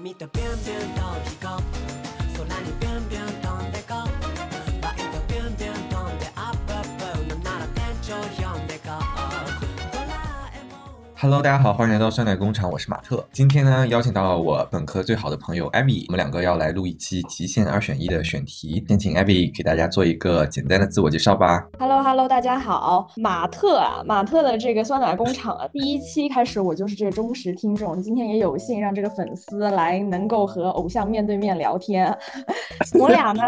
君とビュンビュンと飛行 Hello，大家好，欢迎来到酸奶工厂，我是马特。今天呢，邀请到了我本科最好的朋友艾米，我们两个要来录一期极限二选一的选题。先请艾米给大家做一个简单的自我介绍吧。Hello Hello，大家好，马特啊，马特的这个酸奶工厂啊，第一期开始我就是这个忠实听众，今天也有幸让这个粉丝来能够和偶像面对面聊天。我俩呢，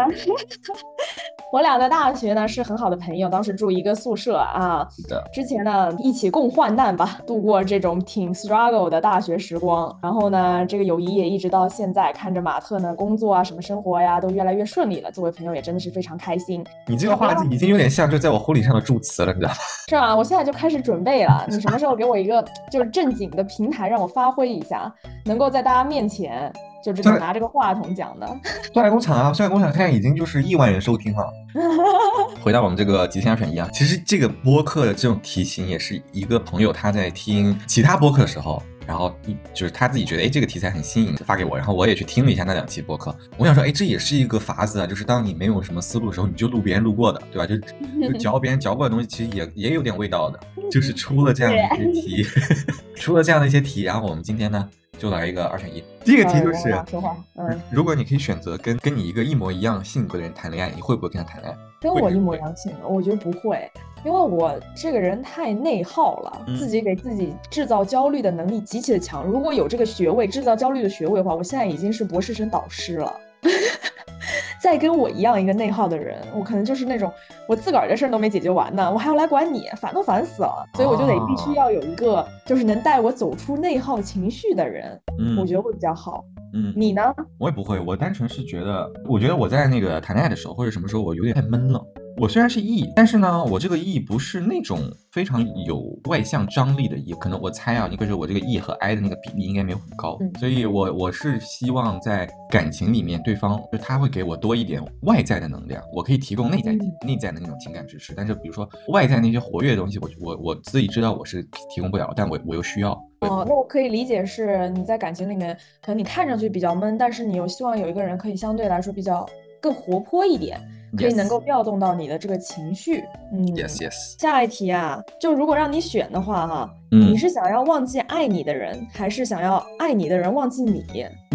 我俩在大学呢是很好的朋友，当时住一个宿舍啊，是的，之前呢一起共患难吧，度过这种挺 struggle 的大学时光。然后呢，这个友谊也一直到现在，看着马特呢工作啊什么生活呀都越来越顺利了，作为朋友也真的是非常开心。你这个话已经有点像就在我婚礼上的祝词了，你知道吗？是吧？我现在就开始准备了。你什么时候给我一个就是正经的平台，让我发挥一下，能够在大家面前就这个拿这个话筒讲的？酸奶工厂啊，酸奶工厂现在已经就是亿万人收听了。回到我们这个极限二选一啊，其实这个播客的这种题型也是一个朋友他在听其他播客的时候，然后一就是他自己觉得哎这个题材很新颖，发给我，然后我也去听了一下那两期播客。我想说哎这也是一个法子啊，就是当你没有什么思路的时候，你就录别人录过的，对吧？就 就嚼别人嚼过的东西，其实也也有点味道的。就是出了这样的一些题，出了这样的一些题，然后我们今天呢就来一个二选一。第一个题就是说话，嗯，如果你可以选择跟跟你一个一模一样性格的人谈恋爱，你会不会跟他谈恋爱？跟我一模一样性格，我觉得不会，因为我这个人太内耗了，嗯自己给自己制造焦虑的能力极其的强。如果有这个学位，制造焦虑的学位的话，我现在已经是博士生导师了。再跟我一样一个内耗的人，我可能就是那种我自个儿的事儿都没解决完呢，我还要来管你，烦都烦死了。所以我就得必须哦要有一个就是能带我走出内耗情绪的人，嗯我觉得会比较好。嗯，你呢？我也不会，我单纯是觉得，我觉得我在那个谈恋爱的时候或者什么时候，我有点太闷了。我虽然是 E，但是呢，我这个 E 不是那种非常有外向张力的 E，可能我猜啊，一个是我这个 E 和 I 的那个比例应该没有很高，嗯所以我我是希望在感情里面，对方就他会给我多一点外在的能量，我可以提供内在、嗯内在的那种情感支持，但是比如说外在那些活跃的东西，我我我自己知道我是提供不了，但我我又需要。哦，那我可以理解是你在感情里面，可能你看上去比较闷，但是你又希望有一个人可以相对来说比较更活泼一点，可以能够调动到你的这个情绪。嗯 Yes yes，下一题啊，就如果让你选的话哈、嗯你是想要忘记爱你的人，还是想要爱你的人忘记你？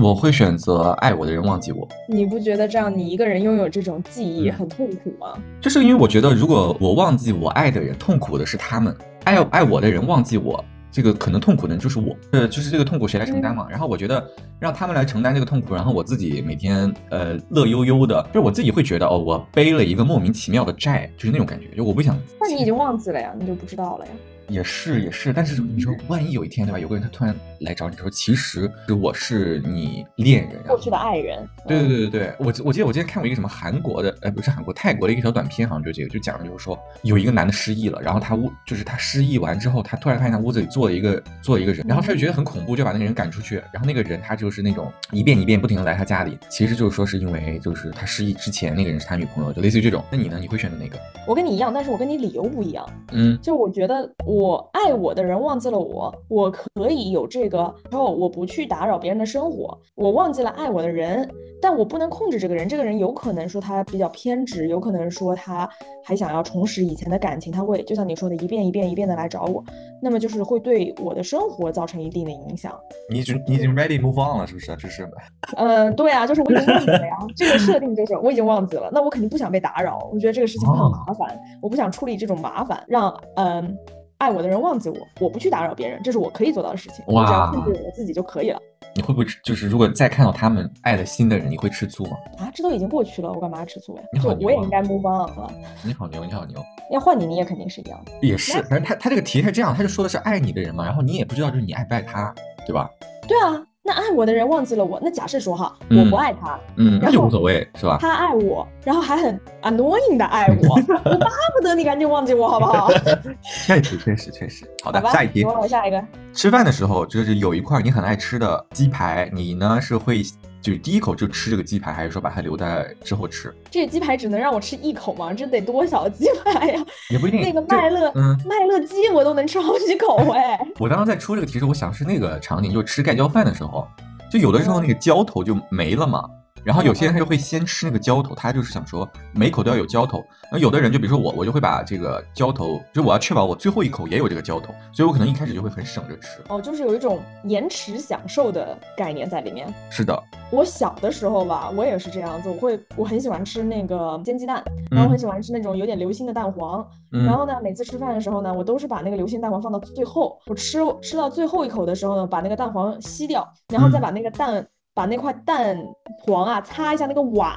我会选择爱我的人忘记我。你不觉得这样你一个人拥有这种记忆嗯很痛苦吗？就是因为我觉得，如果我忘记我爱的人，痛苦的是他们；爱爱我的人忘记我，这个可能痛苦的人就是我。呃，就是这个痛苦谁来承担嘛？然后我觉得让他们来承担这个痛苦，然后我自己每天呃乐悠悠的，就是我自己会觉得哦，我背了一个莫名其妙的债，就是那种感觉，就我不想。那你已经忘记了呀，你就不知道了呀。也是也是，但是你说万一有一天对吧，有个人他突然来找你说，其实我是你恋人，过去的爱人。对对嗯对对对，我记我记得我之前看过一个什么韩国的，呃，不是韩国，泰国的一个小短片，好像就这个，就讲的就是说有一个男的失忆了，然后他屋就是他失忆完之后，他突然发现他屋子里坐了一个 坐了一个人，然后他就觉得很恐怖，就把那个人赶出去，然后那个人他就是那种一遍一遍不停的来他家里，其实就是说是因为就是他失忆之前那个人是他女朋友，就类似于这种。那你呢？你会选择哪个？我跟你一样，但是我跟你理由不一样。嗯就我觉得我爱我的人忘记了我，我可以有这个，然后我不去打扰别人的生活，我忘记了爱我的人，但我不能控制这个人，这个人有可能说他比较偏执，有可能说他还想要重拾以前的感情，他会就像你说的，一遍一遍一遍的来找我，那么就是会对我的生活造成一定的影响。你已经你已经 ready move on 了，是不是？这是 嗯，对啊，就是我已经忘记了呀，这个设定就是我已经忘记了，那我肯定不想被打扰，我觉得这个事情会很哦麻烦，我不想处理这种麻烦，让嗯爱我的人忘记我，我不去打扰别人，这是我可以做到的事情，我只要控制我自己就可以了你会不会就是如果再看到他们爱的新的人，你会吃醋吗？啊，这都已经过去了，我干嘛吃醋呀？你好啊就我也应该 move on 了，你好牛，你好牛。要换你你也肯定是一样的，也是，反正他他这个题是这样，他就说的是爱你的人嘛，然后你也不知道就是你爱不爱他，对吧？对啊，那爱我的人忘记了我，那假设说哈，嗯我不爱他，嗯，那就无所谓，是吧？他爱我，然后还很 annoying 的爱我，我巴不得你赶紧忘记我好不好？确实，确实，确实。好的好，下一题我。下一个。吃饭的时候，就是有一块你很爱吃的鸡排，你呢是会就是第一口就吃这个鸡排，还是说把它留在之后吃？这个鸡排只能让我吃一口吗？这得多小鸡排呀！也不一定。那个麦乐，嗯，麦乐鸡我都能吃好几口哎。我当时在出这个题时，我想是那个场景，就是吃盖浇饭的时候，就有的时候那个浇头就没了嘛。然后有些人他就会先吃那个浇头，他就是想说每口都要有浇头。那有的人就比如说我，我就会把这个浇头，就我要确保我最后一口也有这个浇头，所以我可能一开始就会很省着吃。哦，就是有一种延迟享受的概念在里面。是的，我小的时候吧，我也是这样子，我会我很喜欢吃那个煎鸡蛋，然后我很喜欢吃那种有点流心的蛋黄。嗯然后呢，每次吃饭的时候呢，我都是把那个流心蛋黄放到最后，我吃吃到最后一口的时候呢，把那个蛋黄吸掉，然后再嗯把那个蛋。把那块蛋黄啊擦一下那个碗，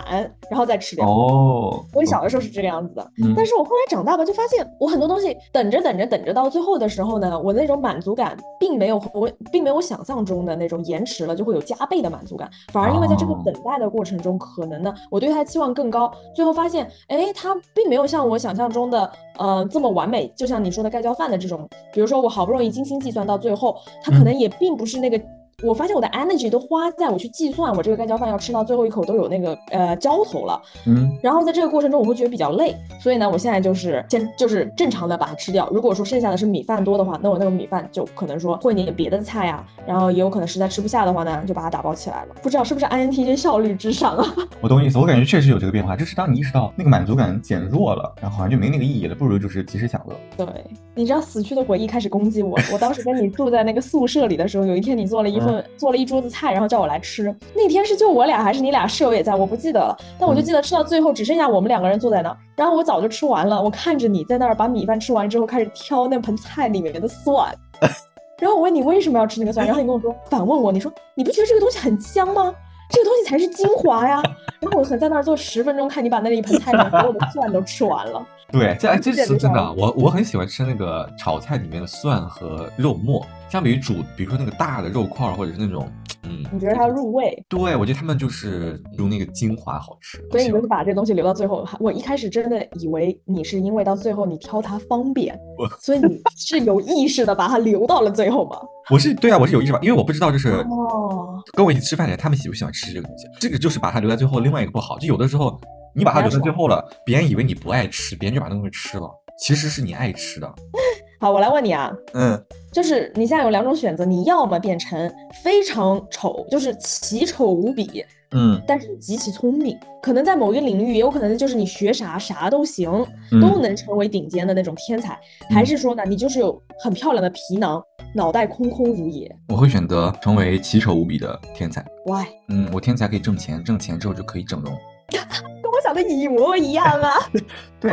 然后再吃掉。哦，我小的时候是这个样子的，嗯但是我后来长大吧，就发现我很多东西等着等着等着到最后的时候呢，我那种满足感并没有我并没有想象中的那种延迟了，就会有加倍的满足感，反而因为在这个哦等待的过程中，可能呢我对它的期望更高，最后发现，哎，它并没有像我想象中的呃这么完美，就像你说的盖浇饭的这种，比如说我好不容易精心计算到最后，它可嗯能也并不是那个。我发现我的 energy 都花在我去计算我这个盖浇饭要吃到最后一口都有那个呃浇头了，嗯，然后在这个过程中，我会觉得比较累，所以呢，我现在就是先就是正常的把它吃掉。如果说剩下的是米饭多的话，那我那个米饭就可能说混点别的菜啊，然后也有可能实在吃不下的话呢，就把它打包起来了。不知道是不是 INTJ 效率至上啊？我懂意思，我感觉确实有这个变化，就是当你意识到那个满足感减弱了，然后好像就没那个意义了，不如就是及时享乐。对，你知道死去的回忆开始攻击我。我当时跟你住在那个宿舍里的时候，有一天你做了一份、做了一桌子菜，然后叫我来吃。那天是就我俩还是你俩室友也在，我不记得了。但我就嗯记得吃到最后只剩下我们两个人坐在那儿，然后我早就吃完了，我看着你在那儿把米饭吃完之后开始挑那盆菜里面的蒜。然后我问你为什么要吃那个蒜，然后你跟我说反问我，你说你不觉得这个东西很香吗？这个东西才是精华呀。然后我很在那儿坐十分钟，看你把那一盆菜里面所有的蒜都吃完了。对，这这是真的，我我很喜欢吃那个炒菜里面的蒜和肉末，相比于煮，比如说那个大的肉块儿或者是那种，嗯，你觉得它入味？对我觉得他们就是用那个精华好吃。所以你就是把这东西留到最后。我一开始真的以为你是因为到最后你挑它方便 我，所以你是有意识的把它留到了最后吗？我是对啊，我是有意识吧，因为我不知道就是哦，跟我一起吃饭的人，他们喜不喜欢吃这个东西。这个就是把它留在最后，另外一个不好，就有的时候你把它留到最后了，别人以为你不爱吃，别人就把那东西吃了，其实是你爱吃的。好，我来问你啊，嗯，就是你现在有两种选择，你要么变成非常丑，就是奇丑无比，嗯但是极其聪明，可能在某一个领域也有可能就是你学啥啥都行，嗯都能成为顶尖的那种天才，还是说呢，你就是有很漂亮的皮囊，脑袋空空如也我会选择成为奇丑无比的天才。？Why？嗯，我天才可以挣钱，挣钱之后就可以整容。跟我想的一模一样啊！对，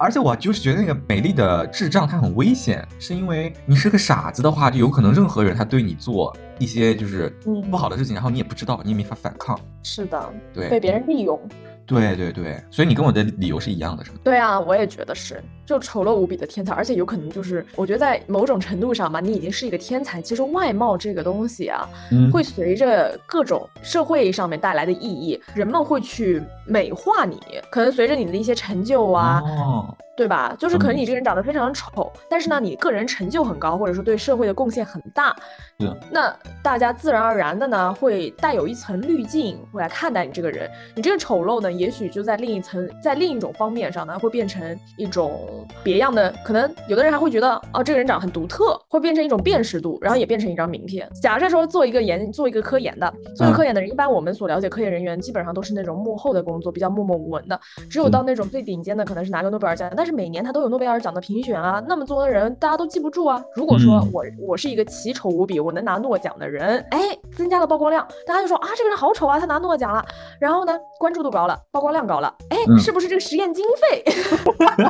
而且我就是觉得那个美丽的智障它很危险，是因为你是个傻子的话，就有可能任何人他对你做一些就是嗯不好的事情，然后你也不知道，你也没法反抗。是的，对，被别人利用。对对对，所以你跟我的理由是一样的，是吗？对啊，我也觉得是，就丑陋无比的天才，而且有可能就是，我觉得在某种程度上吧，你已经是一个天才。其实外貌这个东西啊，嗯会随着各种社会上面带来的意义，人们会去美化你，可能随着你的一些成就啊，哦，对吧？就是可能嗯你这个人长得非常丑，但是呢，你个人成就很高，或者说对社会的贡献很大，是那大家自然而然的呢，会带有一层滤镜，会来看待你这个人。你这个丑陋呢，也许就在另一层，在另一种方面上呢，会变成一种别样的。可能有的人还会觉得，哦，这个人长得很独特，会变成一种辨识度，然后也变成一张名片。假设说做一个研，做一个科研的，做一个嗯科研的人，一般我们所了解科研人员，基本上都是那种幕后的工作，比较默默无闻的。只有到那种最顶尖的，可能是拿个诺贝尔奖，但是每年他都有诺贝尔奖的评选啊，那么多的人大家都记不住啊。如果说嗯我我是一个奇丑无比，我能拿诺奖的人，哎，增加了曝光量，大家就说啊这个人好丑啊，他拿诺奖了，然后呢关注度高了，曝光量高了，哎，嗯是不是这个实验经费？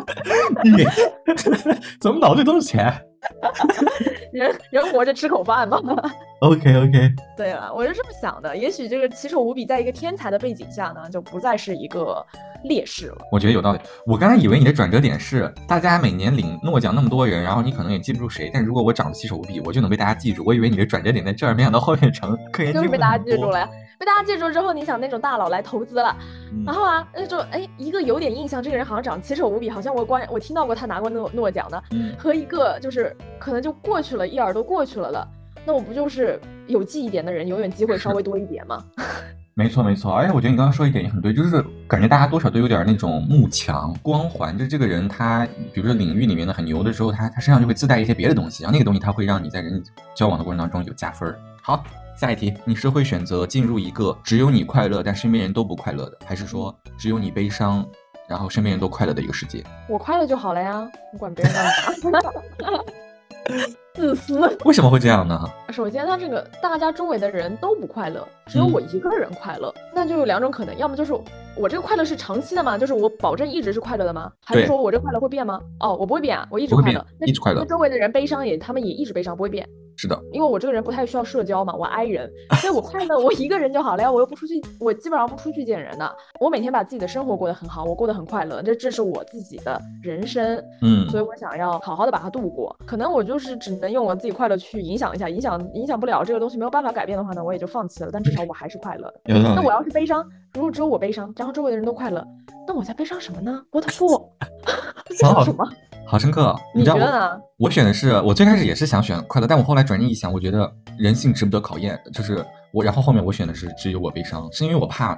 你 怎么脑子里都是钱 人人活着吃口饭嘛。？OK OK，对了，我是这么想的，也许这个奇丑无比，在一个天才的背景下呢，就不再是一个劣势了。我觉得有道理。我刚才以为你的转折点是大家每年领诺奖那么多人，然后你可能也记不住谁，但如果我长得奇丑无比，我就能被大家记住。我以为你的转折点在这儿，没想到后面成科研就是被大家记住了。了呀。被大家记住之后，你想那种大佬来投资了，嗯然后啊，那就哎一个有点印象，这个人好像长得奇丑无比，好像我关我听到过他拿过诺诺奖的，嗯和一个就是可能就过去了，一耳朵过去了的，那我不就是有记忆点的人，永远机会稍微多一点吗？没错没错，而且我觉得你刚刚说一点也很对，就是感觉大家多少都有点那种慕强光环，就是这个人他比如说领域里面的很牛的时候，他他身上就会自带一些别的东西，然后那个东西他会让你在人际交往的过程当中有加分儿。好，下一题，你是会选择进入一个只有你快乐但身边人都不快乐的，还是说只有你悲伤，然后身边人都快乐的一个世界？我快乐就好了呀，我管别人干嘛？自私。为什么会这样呢？首先，他这个大家周围的人都不快乐，只有嗯我一个人快乐，那就有两种可能，要么就是我这个快乐是长期的嘛，就是我保证一直是快乐的吗？还是说我这个快乐会变吗？哦，我不会变啊，我一直快乐，那一直快乐那周围的人悲伤也，他们也一直悲伤，不会变。是的，因为我这个人不太需要社交嘛，我 i 人，所以我快乐，我一个人就好了呀，我又不出去，我基本上不出去见人的，我每天把自己的生活过得很好，我过得很快乐，这这是我自己的人生，嗯所以我想要好好的把它度过。可能我就是只能用我自己快乐去影响一下，影响影响不了这个东西没有办法改变的话呢，我也就放弃了。但至少我还是快乐的。那我。要是悲伤，如果只有我悲伤，然后周围的人都快乐，那我在悲伤什么呢？我的父，这好叫什么？好深刻啊，你知道我觉得呢？我选的是，我最开始也是想选快乐，但我后来转念一想，我觉得人性值不得考验，就是我，然后后面我选的是只有我悲伤，是因为我怕？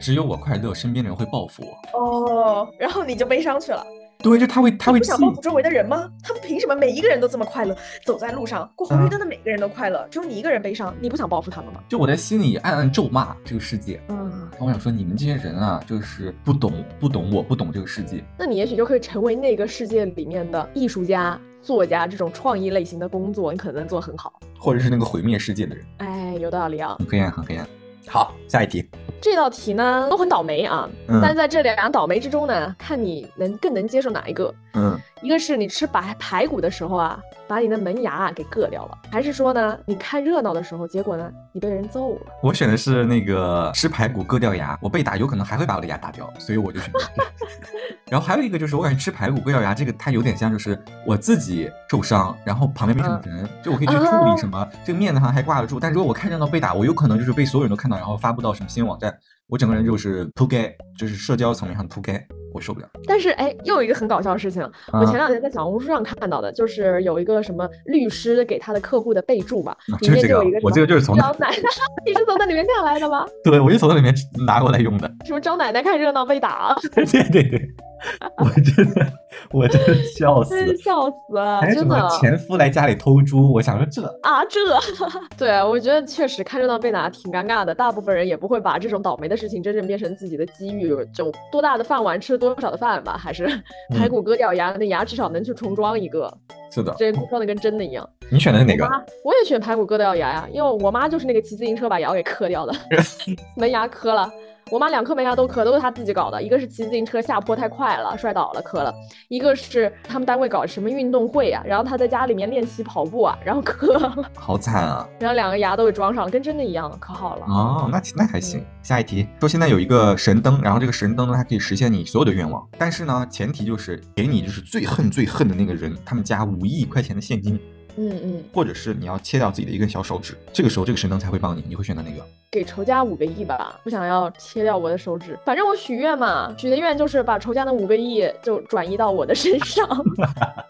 只有我快乐，身边的人会报复我。哦，然后你就悲伤去了。对，就他会，他会你不想，报复周围的人吗？他们凭什么每一个人都这么快乐？走在路上过红绿灯的每个人都快乐，只有你一个人悲伤，你不想报复他们吗？就我在心里暗暗咒骂这个世界。嗯，然后我想说，你们这些人啊，就是不懂，不懂我，不懂这个世界。那你也许就可以成为那个世界里面的艺术家、作家这种创意类型的工作，你可能做很好。或者是那个毁灭世界的人，哎，有道理啊。很黑暗，很黑暗。好，下一题。这道题呢都很倒霉啊，嗯但是在这两倒霉之中呢，看你能更能接受哪一个。嗯，一个是你吃白排骨的时候啊，把你的门牙啊给硌掉了，还是说呢，你看热闹的时候，结果呢，你被人揍了？我选的是那个吃排骨硌掉牙，我被打有可能还会把我的牙打掉，所以我就选。然后还有一个就是，我感觉吃排骨硌掉牙这个，它有点像就是我自己受伤，然后旁边没什么人，就我可以去处理什么，这个面子上还挂得住。但如果我看热闹被打，我有可能就是被所有人都看到，然后发布到什么新闻网站，我整个人就是扑街，就是社交层面上的扑街，我受不了。但是哎，又有一个很搞笑的事情，我前两天在小红书上看到的，就是有一个什么律师给他的客户的备注吧，啊里就是这个面就有一个我这个就是从那张奶奶，你是从那里面看来的吗？对，我就从那里面拿过来用的。什么张奶奶看热闹被打，对对对，我真的，我真的笑死。真是笑死了，还有什么真的。前夫来家里偷猪？我想说这啊，这，对啊，我觉得确实看热闹被拿挺尴尬的。大部分人也不会把这种倒霉的事情真正变成自己的机遇，就多大的饭碗吃多少的饭吧，还是嗯排骨割掉牙，那牙至少能去重装一个，是的。这装的跟真的一样。你选的是哪个？我，我也选排骨割掉牙呀，因为我妈就是那个骑自行车把牙给磕掉的，门牙磕了。我妈两颗门牙都磕，都是她自己搞的。一个是骑自行车下坡太快了，摔倒了磕了；一个是他们单位搞什么运动会啊，然后她在家里面练习跑步啊，然后磕了，好惨啊！然后两个牙都给装上了，跟真的一样，可好了。哦，那那还行。下一题说现在有一个神灯，然后这个神灯呢，它可以实现你所有的愿望，但是呢，前提就是给你就是最恨最恨的那个人，他们家五亿块钱的现金，嗯嗯，或者是你要切掉自己的一根小手指，这个时候这个神灯才会帮你，你会选择哪个？给仇家五个亿吧，不想要切掉我的手指。反正我许愿嘛，许的愿就是把仇家的五个亿就转移到我的身上，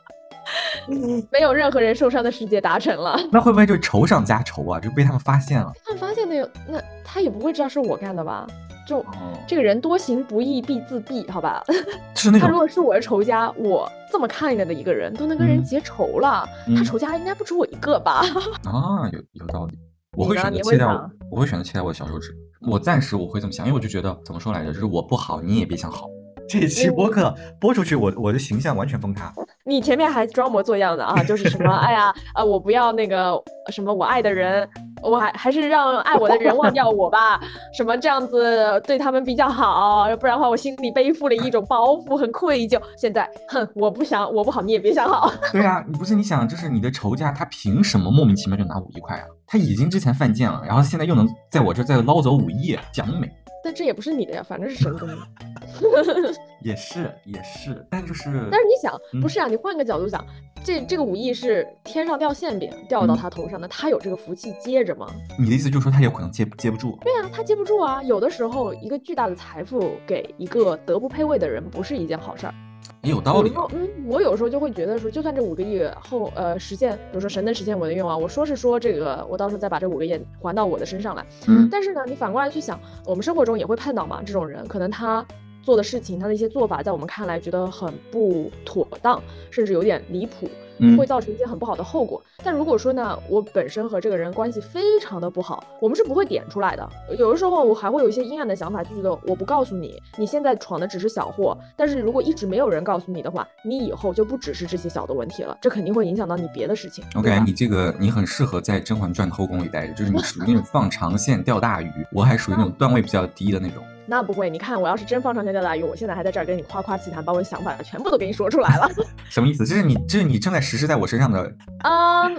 没有任何人受伤的世界达成了。那会不会就仇上加仇啊？就被他们发现了？他们发现那个，那他也不会知道是我干的吧？就哦，这个人多行不义必自毙，好吧？是那他如果是我的仇家，我这么看着的一个人都能跟人嗯结仇了，他嗯仇家应该不止我一个吧？啊，有有道理。我会选择切掉你会，我会选择切掉我的小手指。我暂时我会这么想，因为我就觉得怎么说来着，就是我不好，你也别想好。这期播客播出去，我我的形象完全崩塌。你前面还装模作样的啊，就是什么，哎呀，呃，我不要那个什么我爱的人，我还还是让爱我的人忘掉我吧，什么这样子对他们比较好，不然的话我心里背负了一种包袱，很愧疚。现在，哼，我不想我不好，你也别想好。对啊，你不是你想，就是你的仇家，他凭什么莫名其妙就拿五亿块啊？他已经之前犯贱了，然后现在又能在我这再捞走五亿，讲美。但这也不是你的呀，反正是神功。也是也是，但就是，但是你想，嗯不是啊？你换个角度想，这这个武艺是天上掉馅饼掉到嗯他头上的，他有这个福气接着吗？你的意思就是说他有可能接接不住？对啊，他接不住啊。有的时候，一个巨大的财富给一个德不配位的人，不是一件好事儿。也有道理嗯，我有时候就会觉得说，就算这五个亿后，呃，实现，比如说神能实现我的愿望，我说是说这个，我到时候再把这五个亿还到我的身上来。嗯但是呢，你反过来去想，我们生活中也会碰到嘛，这种人，可能他做的事情，他的一些做法，在我们看来觉得很不妥当，甚至有点离谱。嗯会造成一些很不好的后果。但如果说呢，我本身和这个人关系非常的不好，我们是不会点出来的。有的时候我还会有一些阴暗的想法，就觉得我不告诉你，你现在闯的只是小祸，但是如果一直没有人告诉你的话，你以后就不只是这些小的问题了，这肯定会影响到你别的事情。我感觉你这个你很适合在《甄嬛传》后宫里待着，就是你属于那种放长线钓大鱼，我还属于那种 段位比较低的那种。那不会，你看我要是真放长线钓大鱼，我现在还在这儿跟你夸夸其谈，把我的想法全部都给你说出来了。什么意思？这是你这是你正在实施在我身上的啊、嗯，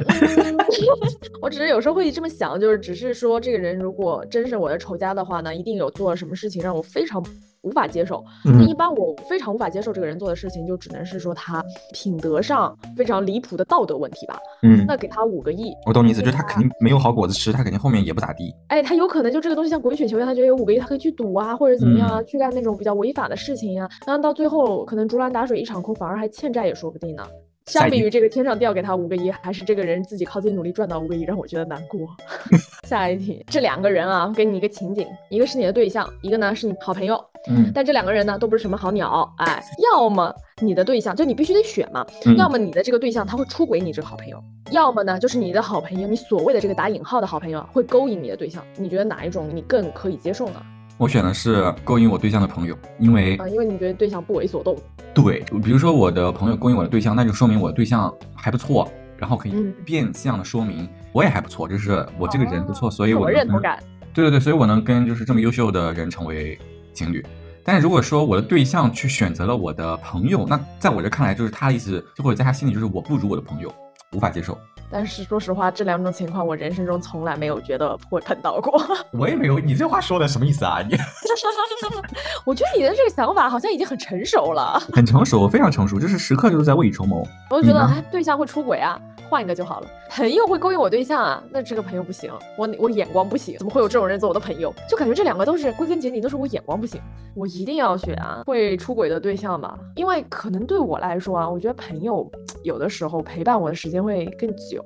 我只是有时候会这么想，就是只是说这个人如果真是我的仇家的话呢，一定有做了什么事情让我非常无法接受。那嗯一般我非常无法接受这个人做的事情，就只能是说他品德上非常离谱的道德问题吧。嗯，那给他五个亿，我懂你意思，就是他肯定没有好果子吃，他肯定后面也不咋地。哎，他有可能就这个东西像滚雪球一样，他觉得有五个亿，他可以去赌啊，或者怎么样啊，嗯去干那种比较违法的事情呀、然后到最后可能竹篮打水一场空，反而还欠债也说不定呢。相比于这个天上掉给他五个亿，还是这个人自己靠自己努力赚到五个亿，让我觉得难过。下一题，这两个人啊，给你一个情景，一个是你的对象，一个呢是你好朋友，嗯但这两个人呢都不是什么好鸟，哎，要么你的对象就你必须得选嘛，嗯要么你的这个对象他会出轨你这个好朋友，要么呢就是你的好朋友，你所谓的这个打引号的好朋友会勾引你的对象，你觉得哪一种你更可以接受呢？我选的是勾引我对象的朋友，因为啊，因为你觉得对象不为所动，对，比如说我的朋友勾引我的对象，那就说明我的对象还不错，然后可以嗯变相的说明我也还不错，就是我这个人不错，所以我认同感。对对对，所以我能跟就是这么优秀的人成为情侣。但是如果说我的对象去选择了我的朋友，那在我这看来，就是他的意思，就或者在他心里就是我不如我的朋友，无法接受。但是说实话，这两种情况我人生中从来没有觉得会碰到过。我也没有，你这话说的什么意思啊？你 我觉得你的这个想法好像已经很成熟了。很成熟，非常成熟，就是时刻就是在未雨绸缪。我就觉得，哎，对象会出轨啊，换一个就好了。朋友会勾引我对象啊，那这个朋友不行，我我眼光不行，怎么会有这种人做我的朋友？就感觉这两个都是归根结底都是我眼光不行，我一定要选啊会出轨的对象吧，因为可能对我来说啊，我觉得朋友有的时候陪伴我的时间会更久，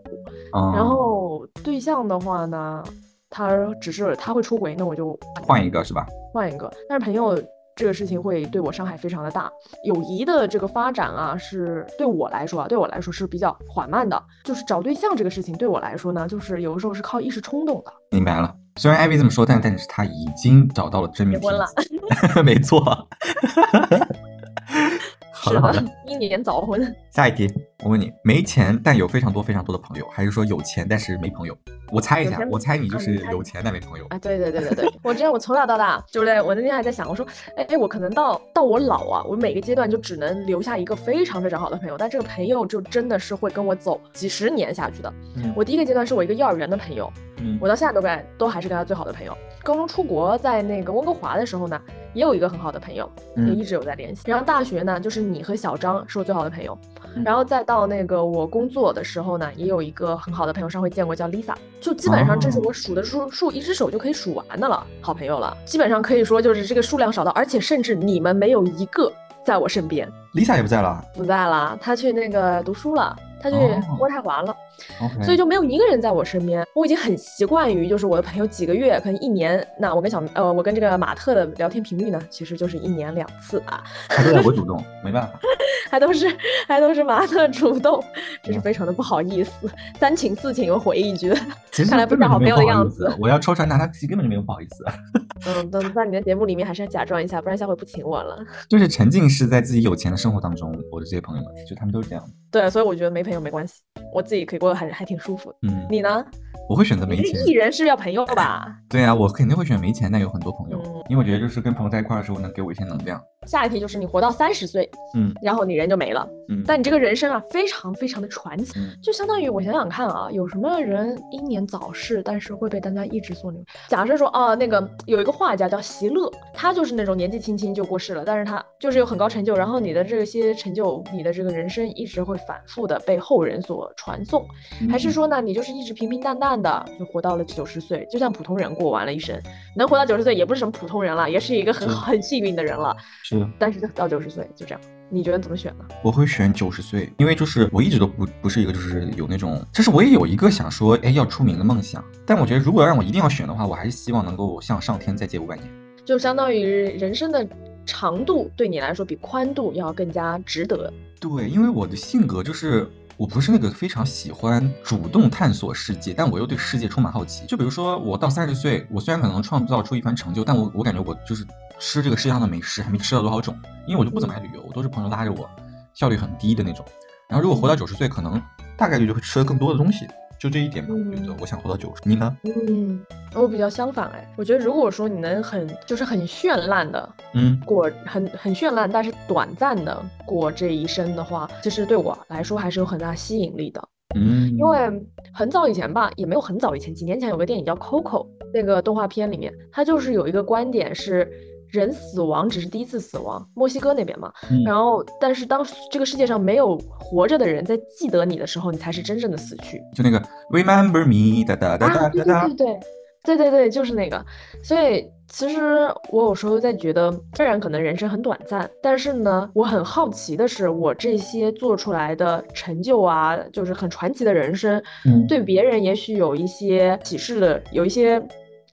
嗯，然后对象的话呢，他只是他会出轨，那我就换一个是吧？换一个。但是朋友这个事情会对我伤害非常的大，友谊的这个发展啊，是对我来说啊，对我来说是比较缓慢的。就是找对象这个事情对我来说呢，就是有的时候是靠一时冲动的。明白了。虽然艾薇这么说，但但是她已经找到了真命天子，没错。好是的好的的，，英年早婚。下一题，我问你，没钱但有非常多非常多的朋友，还是说有钱但是没朋友？我猜一下，我猜你就是有钱但没朋友。啊，对对对对对，我真的我从小到大，就是我那天还在想，我说，哎哎，我可能到到我老啊，我每个阶段就只能留下一个非常非常好的朋友，但这个朋友就真的是会跟我走几十年下去的。嗯我第一个阶段是我一个幼儿园的朋友，嗯我到现在都跟都还是跟他最好的朋友。高中出国在那个温哥华的时候呢，也有一个很好的朋友，也嗯一直有在联系。然后大学呢，就是你和小张是我最好的朋友，嗯然后再到那个我工作的时候呢，也有一个很好的朋友，上回见过叫 Lisa，就基本上这是哦我数的数数一只手就可以数完的了，好朋友了。基本上可以说就是这个数量少到，而且甚至你们没有一个在我身边，Lisa 也不在了不在了，她去那个读书了，她去哦渥太华了。所以就没有一个人在我身边。我已经很习惯于，就是我的朋友几个月，可能一年。那我跟小呃，我跟这个马特的聊天频率呢，其实就是一年两次啊，还都是我主动，没办法。还都是还都是马特主动，真是嗯非常的不好意思。三请四请，又回一句。看来不根本就没是好朋友的样子。我要戳穿他，他其实根本就没有不好意思。嗯，等在你的节目里面还是要假装一下，不然下回不请我了。就是沉浸式在自己有钱的生活当中，我的这些朋友们，就他们都是这样的。对，所以我觉得没朋友没关系，我自己可以过得还还挺舒服的。嗯，你呢？我会选择没钱。艺人是要朋友吧？对啊，我肯定会选没钱但有很多朋友，嗯因为我觉得就是跟朋友在一块儿的时候，能给我一些能量。下一题就是你活到三十岁，嗯。然后你人就没了。嗯，但你这个人生啊，非常非常的传奇，嗯。就相当于我想想看啊，有什么人英年早逝，但是会被大家一直所留？假设说啊，那个有一个画家叫席勒，他就是那种年纪轻轻就过世了，但是他就是有很高成就，然后你的这些成就，你的这个人生一直会反复的被后人所传颂，还是说呢，你就是一直平平淡淡的就活到了九十岁，就像普通人过完了一生，能活到九十岁也不是什么普通人了，也是一个很是。很幸运的人了，是但是到九十岁就这样，你觉得怎么选呢？我会选九十岁，因为就是我一直都不不是一个就是有那种，就是我也有一个想说哎要出名的梦想，但我觉得如果让我一定要选的话，我还是希望能够向上天再借五百年。就相当于人生的长度对你来说比宽度要更加值得。对，因为我的性格就是我不是那个非常喜欢主动探索世界，但我又对世界充满好奇。就比如说，我到三十岁，我虽然可能创造出一番成就，但我我感觉我就是吃这个世界上的美食还没吃到多少种，因为我就不怎么爱旅游，都是朋友拉着我，效率很低的那种。然后如果活到九十岁，可能大概率就会吃的更多的东西。就这一点吧，我觉得我想活到九十。你呢？嗯，我比较相反哎，我觉得如果说你能很就是很绚烂的，嗯，过很很绚烂，但是短暂的过这一生的话，其实对我来说还是有很大吸引力的。嗯，因为很早以前吧，也没有很早以前，几年前有个电影叫《Coco》，那个动画片里面，它就是有一个观点是。人死亡只是第一次死亡，墨西哥那边嘛。然后，但是当这个世界上没有活着的人在记得你的时候，你才是真正的死去。就那个 Remember me 哒哒哒哒哒。对对对对对对对，就是那个。所以其实我有时候在觉得，虽然可能人生很短暂，但是呢，我很好奇的是，我这些做出来的成就啊，就是很传奇的人生，对别人也许有一些启示的，有一些。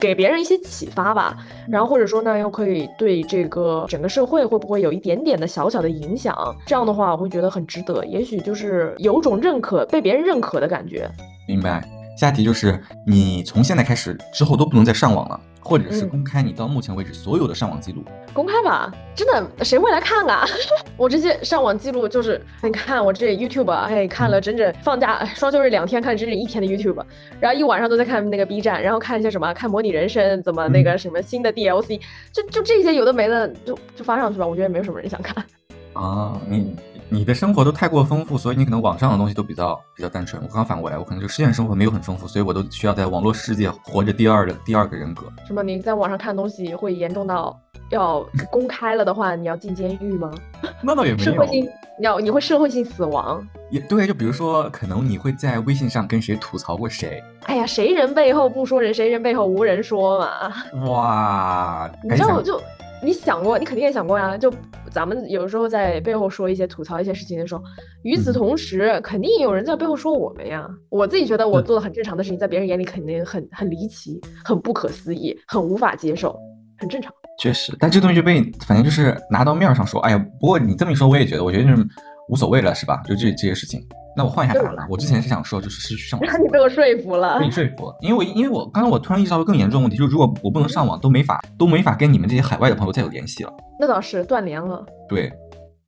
给别人一些启发吧，然后或者说呢，又可以对这个整个社会会不会有一点点的小小的影响？这样的话，我会觉得很值得，也许就是有种认可、被别人认可的感觉。明白。下题就是你从现在开始之后都不能再上网了。或者是公开你到目前为止所有的上网记录，公开吧，真的谁会来看啊？我这些上网记录就是，你看我这 YouTube，哎，看了整整放假双休日两天，看了整整一天的 YouTube，然后一晚上都在看那个 B 站，然后看一些什么，看模拟人生怎么那个什么新的 DLC，就就这些有的没的就就发上去吧，我觉得没有什么人想看。啊，你。你的生活都太过丰富，所以你可能网上的东西都比较比较单纯。我刚反过来，我可能就实验生活没有很丰富，所以我都需要在网络世界活着第二的第二个人格。什么？你在网上看东西会严重到要公开了的话，你要进监狱吗？那倒也没有。社会性，你要你会社会性死亡？也对，就比如说，可能你会在微信上跟谁吐槽过谁？哎呀，谁人背后不说人，谁人背后无人说嘛。哇，你知道我就。你想过，你肯定也想过呀。就咱们有时候在背后说一些吐槽一些事情的时候，与此同时，肯定有人在背后说我们呀。我自己觉得我做的很正常的事情，在别人眼里肯定很很离奇、很不可思议、很无法接受，很正常。确实，但这东西就被反正就是拿到面上说。哎呀，不过你这么一说，我也觉得，我觉得就是无所谓了，是吧？就这这些事情。那我换一下答案，我之前是想说，就是失去上网。那你被我说服了。被你说服了，因为我因为我刚才我突然意识到个更严重的问题，就是如果我不能上网，都没法都没法跟你们这些海外的朋友再有联系了。那倒是断联了。对，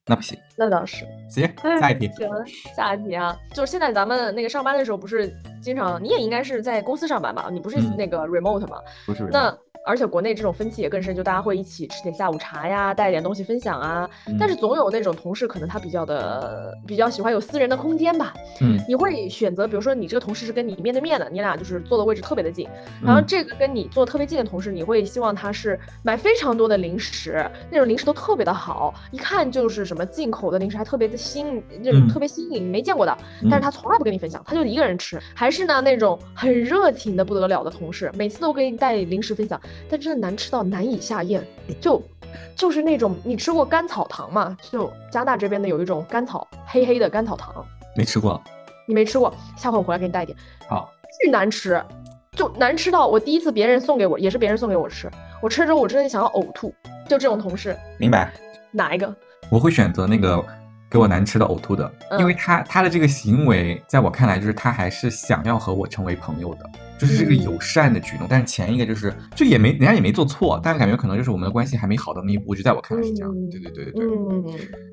那不行。那倒是。行，下一题。行，下一题啊，就是现在咱们那个上班的时候，不是经常，你也应该是在公司上班吧？你不是那个 remote 吗？不是。那。而且国内这种分歧也更深，就大家会一起吃点下午茶呀，带点东西分享啊。但是总有那种同事，可能他比较的比较喜欢有私人的空间吧。嗯，你会选择，比如说你这个同事是跟你面对面的，你俩就是坐的位置特别的近。然后这个跟你坐特别近的同事，你会希望他是买非常多的零食，那种零食都特别的好，一看就是什么进口的零食，还特别的新，那种特别新颖，没见过的。但是他从来不跟你分享，他就一个人吃。还是呢那种很热情的不得了的同事，每次都给你带零食分享。但真的难吃到难以下咽，就就是那种你吃过甘草糖吗？就加拿大这边的有一种甘草黑黑的甘草糖，没吃过，你没吃过，下回我回来给你带一点。好，巨难吃，就难吃到我第一次别人送给我，也是别人送给我吃，我吃了之后我真的想要呕吐。就这种同事，明白？哪一个？我会选择那个给我难吃的呕吐的，因为他他的这个行为在我看来就是他还是想要和我成为朋友的。就是这个友善的举动，但是前一个就是就也没人家也没做错，但是感觉可能就是我们的关系还没好到那一步，就在我看来是这样。对对对对对。嗯。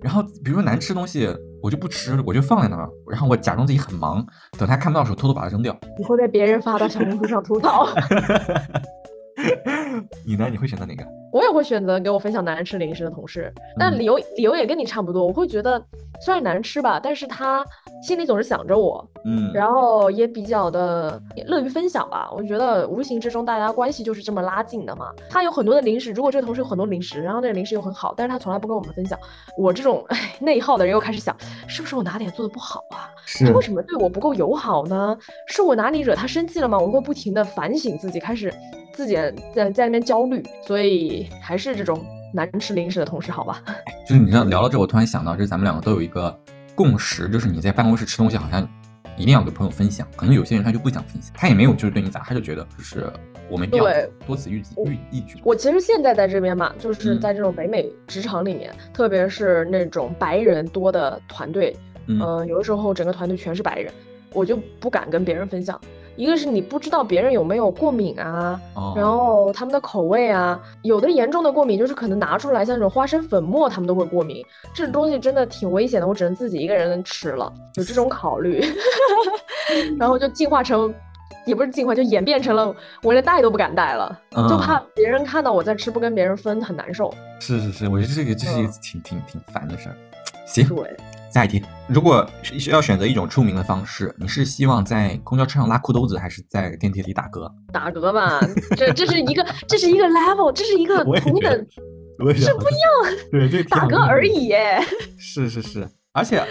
然后比如说难吃东西，我就不吃，我就放在那儿，然后我假装自己很忙，等他看不到的时候偷偷把它扔掉。你会在别人发到小红书上吐槽。你呢？你会选择哪个？我也会选择给我分享难吃零食的同事，但理由理由也跟你差不多。我会觉得虽然难吃吧，但是他心里总是想着我，嗯，然后也比较的乐于分享吧。我觉得无形之中大家关系就是这么拉近的嘛。他有很多的零食，如果这个同事有很多零食，然后那个零食又很好，但是他从来不跟我们分享，我这种唉内耗的人又开始想，是不是我哪点做的不好啊？他为什么对我不够友好呢？是我哪里惹他生气了吗？我会不停的反省自己，开始。自己在在那边焦虑，所以还是这种难吃零食的同事好吧？就是你知道聊到这，我突然想到，就是咱们两个都有一个共识，就是你在办公室吃东西，好像一定要跟朋友分享。可能有些人他就不想分享，他也没有就是对你咋，他就觉得就是我没必要多此一举一举。我其实现在在这边嘛，就是在这种北美职场里面，特别是那种白人多的团队。嗯嗯、有的时候整个团队全是白人，我就不敢跟别人分享。一个是你不知道别人有没有过敏啊，哦，然后他们的口味啊，有的严重的过敏就是可能拿出来像那种花生粉末，他们都会过敏，这种东西真的挺危险的，我只能自己一个人吃了，有这种考虑，然后就进化成，也不是进化，就演变成了我连带都不敢带了，就嗯怕别人看到我在吃不跟别人分，很难受。是是是，我觉得这个这是一个嗯挺挺挺烦的事儿。行，对，下一题，如果是要选择一种出名的方式，你是希望在公交车上拉裤兜子，还是在电梯里打嗝？打嗝吧，这这是一个这是一个 level，这是一个同等我是不一样，对，这个挺打嗝而已耶。是是是，而且，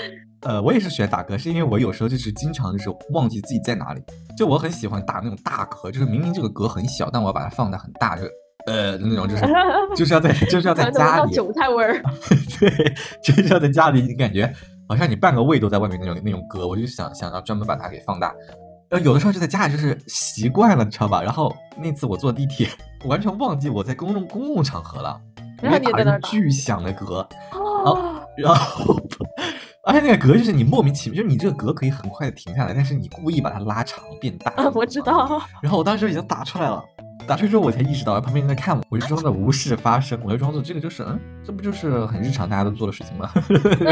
呃，我也是选打嗝，是因为我有时候就是经常就是忘记自己在哪里，就我很喜欢打那种大嗝，就是明明这个嗝很小，但我要把它放大很大，就呃那种就是就是要在就是要在家里，韭菜味儿。对，就是要在家里，你感觉好像你半个胃都在外面那种那种嗝，我就想想要专门把它给放大。呃，有的时候就在家里就是习惯了，你知道吧？然后那次我坐地铁，我完全忘记我在公众公共场合了，然后你在那儿打巨响的嗝，哦，然后，而且那个嗝就是你莫名其妙，就是你这个嗝可以很快的停下来，但是你故意把它拉长变大。啊，我知。道。然后我当时已经打出来了，打出来之后我才意识到旁边人在看我，我就装作无事发生，我就装作这个就是嗯，这不就是很日常大家都做的事情吗？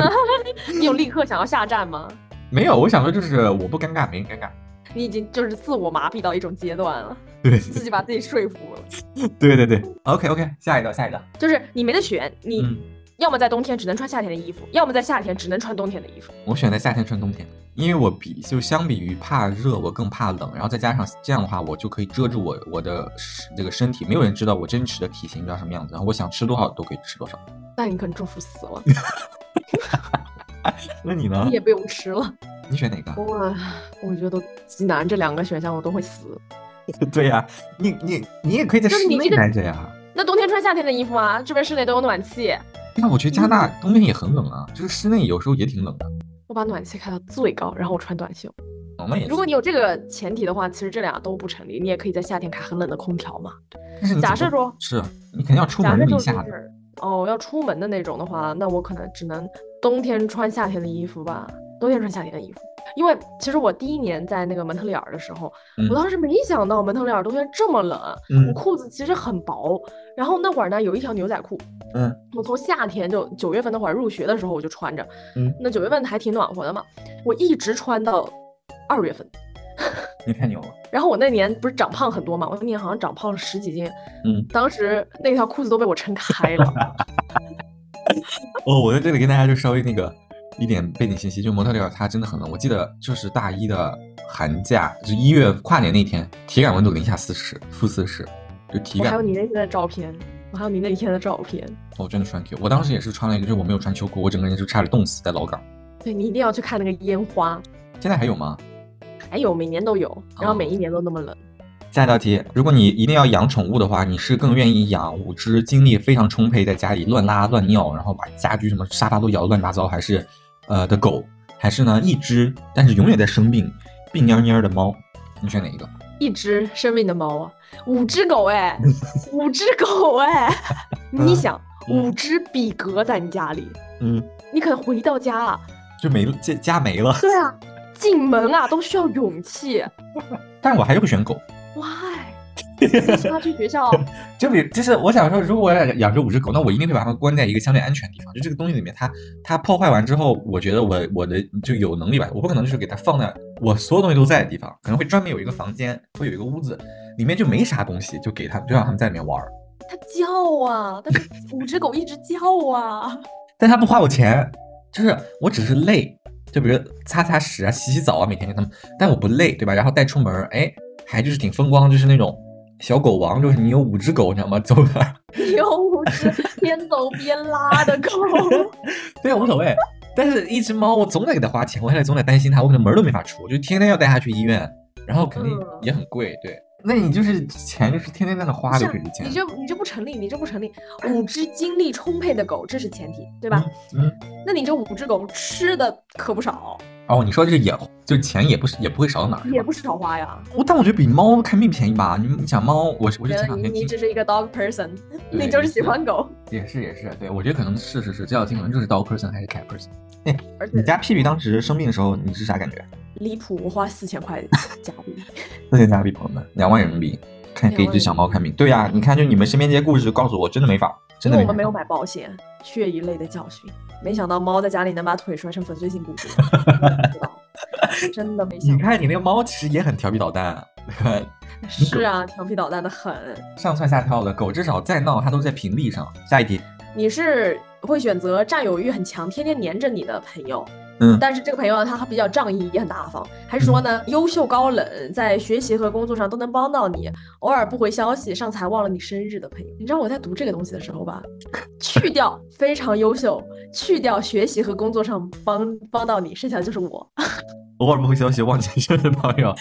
你有立刻想要下站吗？没有，我想说就是我不尴尬，没人尴尬。你已经就是自我麻痹到一种阶段了，对自己把自己说服了。对对对，OK OK，下一道下一道，就是你没得选，你嗯要么在冬天只能穿夏天的衣服，要么在夏天只能穿冬天的衣服。我选在夏天穿冬天，因为我比就相比于怕热，我更怕冷，然后再加上这样的话，我就可以遮住我我的身这个身体，没有人知道我真实的体型长什么样子，然后我想吃多少都可以吃多少。那你可能中暑死了，那你呢你？也不用吃了。你选哪个？哇，我觉得极难这两个选项我都会死。对呀、你你你也可以在室内待着呀。那冬天穿夏天的衣服啊，这边室内都有暖气，那我觉得加拿大冬天也很冷啊，就是室内有时候也挺冷的。我把暖气开到最高，然后我穿短袖。哦，那也。如果你有这个前提的话，其实这俩都不成立。你也可以在夏天开很冷的空调嘛。但是你假设说是你肯定要出门一下子。是哦，要出门的那种的话，那我可能只能冬天穿夏天的衣服吧，冬天穿夏天的衣服。因为其实我第一年在那个蒙特利尔的时候，嗯我当时没想到蒙特利尔冬天这么冷，嗯我裤子其实很薄，然后那会儿呢有一条牛仔裤，嗯我从夏天就九月份那会儿入学的时候我就穿着，嗯，那九月份还挺暖和的嘛，我一直穿到二月份。你太牛了。然后我那年不是长胖很多嘛，我那年好像长胖了十几斤，嗯，当时那条裤子都被我撑开了。哦，我在这里跟大家就稍微那个一点背景信息，就模特里尔它真的很冷。我记得就是大一的寒假，就一月跨年那天，体感温度零下四十，负四十，就体感还有。你那天的照片，我还有你那一天的照片。哦，真的穿 Q。我当时也是穿了一个，就是我没有穿秋裤，我整个人就差点冻死在老港。对你一定要去看那个烟花，现在还有吗？还有每年都有，然后哦每一年都那么冷。下一道题，如果你一定要养宠物的话，你是更愿意养五只精力非常充沛，在家里乱拉乱尿，然后把家居什么沙发都摇得乱七八糟，还是呃的狗，还是呢一只但是永远在生病、病蔫蔫的猫？你选哪一个？一只生病的猫啊，五只狗哎，五只狗哎，你想，嗯五只比格在你家里，嗯，你可能回到家了，就没了，家家没了。对啊，进门啊都需要勇气。但是我还是会选狗，Why？你送他去学校，就比就是我想说，如果我要养这五只狗，那我一定会把它们关在一个相对安全的地方。就这个东西里面，它它破坏完之后，我觉得我我的就有能力吧，我不可能就是给它放在我所有东西都在的地方，可能会专门有一个房间，会有一个屋子，里面就没啥东西，就给它就让它们在里面玩儿。它叫啊，但是五只狗一直叫啊。但它不花我钱，就是我只是累，就比如擦擦屎啊、洗洗澡啊，每天给它们，但我不累，对吧？然后带出门儿，哎，还就是挺风光，就是那种小狗王，就是你有五只狗，你知道吗？走哪儿 有五只边走边拉的狗，对，无所谓。但是，一只猫，我总得给它花钱，我还得总得担心它，我可能门儿都没法出，就天天要带它去医院，然后肯定嗯也很贵。对，那你就是钱就是天天在那花就可以钱你，这你这不成立，你这不成立。五只精力充沛的狗，这是前提，对吧？嗯，那你这五只狗吃的可不少，哦，你说这是也就是钱也不是也不会少到哪儿，也不是少花呀。我但我觉得比猫看病便宜吧？你你想猫，我是我是前两你你只是一个 dog person，对你就是喜欢狗，也是也是，对我觉得可能是是是，这道题可能就是 dog person 还是 cat person。而且你家屁屁当时生病的时候，你是啥感觉？离谱，我花四千块 加币。四千加币，朋友们，两万人民币，看给一只小猫看病。对呀、你看，就你们身边这些故事告诉我，真的没法，真的没法。我们没有买保险，血一类的教训。没想到猫在家里能把腿摔成粉碎性骨折，不知道真的没想到。你看你那个猫其实也很调皮捣蛋啊，是啊，调皮捣蛋的很。上蹿下跳的。狗至少再闹，它都在平地上。下一题，你是会选择占有欲很强、天天黏着你的朋友，嗯，但是这个朋友呢，他比较仗义，也很大方，还是说呢，优秀高冷，在学习和工作上都能帮到你，偶尔不回消息，上次还忘了你生日的朋友。你知道我在读这个东西的时候吧，去掉非常优秀，去掉学习和工作上帮帮到你，剩下的就是我。偶尔不回消息，忘记生日朋友。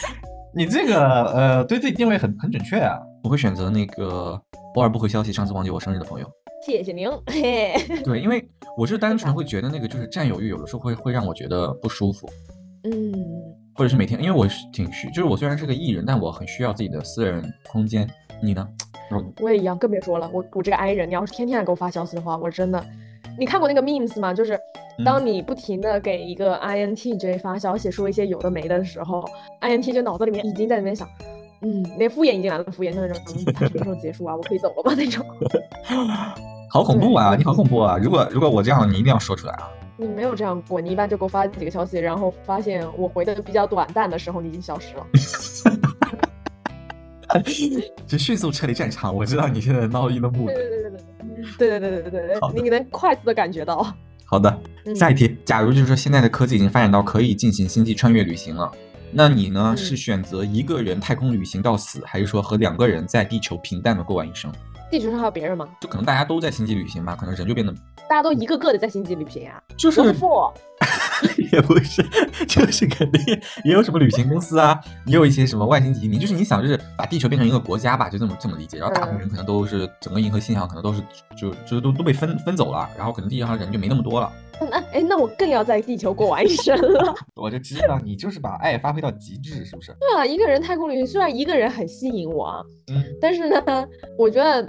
你这个呃，对自己定位很很准确啊。我会选择那个偶尔不回消息，上次忘记我生日的朋友。谢谢您，嘿，对，因为我是单纯会觉得那个就是占有欲，有的时候会会让我觉得不舒服，嗯，或者是每天，因为我是挺需，就是我虽然是个艺人，但我很需要自己的私人空间。你呢？嗯我也一样，更别说了，我我这个 i 人，你要是天天给我发消息的话，我真的，你看过那个 memes 吗？就是当你不停的给一个 INTJ 发消息，说一些有的没的的时候，INTJ 脑子里面已经在那边想，嗯，那敷衍已经来了，敷衍就那种，嗯，它什么时候结束啊？我可以走了吧那种。好恐怖啊！你好恐怖啊！如果如果我这样，你一定要说出来啊！你没有这样过，你一般就给我发几个消息，然后发现我回的比较短暂的时候，你已经消失了。就迅速撤离战场。我知道你现在闹一的目的。对对对对对对对对对对你能快速的感觉到。好的，嗯下一题。假如就是说现在的科技已经发展到可以进行星际穿越旅行了，那你呢嗯是选择一个人太空旅行到死，还是说和两个人在地球平淡的过完一生？地球上还有别人吗？就可能大家都在星际旅行吧，可能人就变得大家都一个个的在星际旅行啊。就是 也不是，就是肯定也有什么旅行公司啊，也有一些什么外星移民，就是你想，就是把地球变成一个国家吧，就这么这么理解。然后大部分人可能都是整个银河系上可能都是就就都都被分分走了，然后可能地球上人就没那么多了。那哎，那我更要在地球过完一生了。我就知道你就是把爱发挥到极致，是不是？对啊，一个人太空旅行，虽然一个人很吸引我啊，嗯，但是呢，我觉得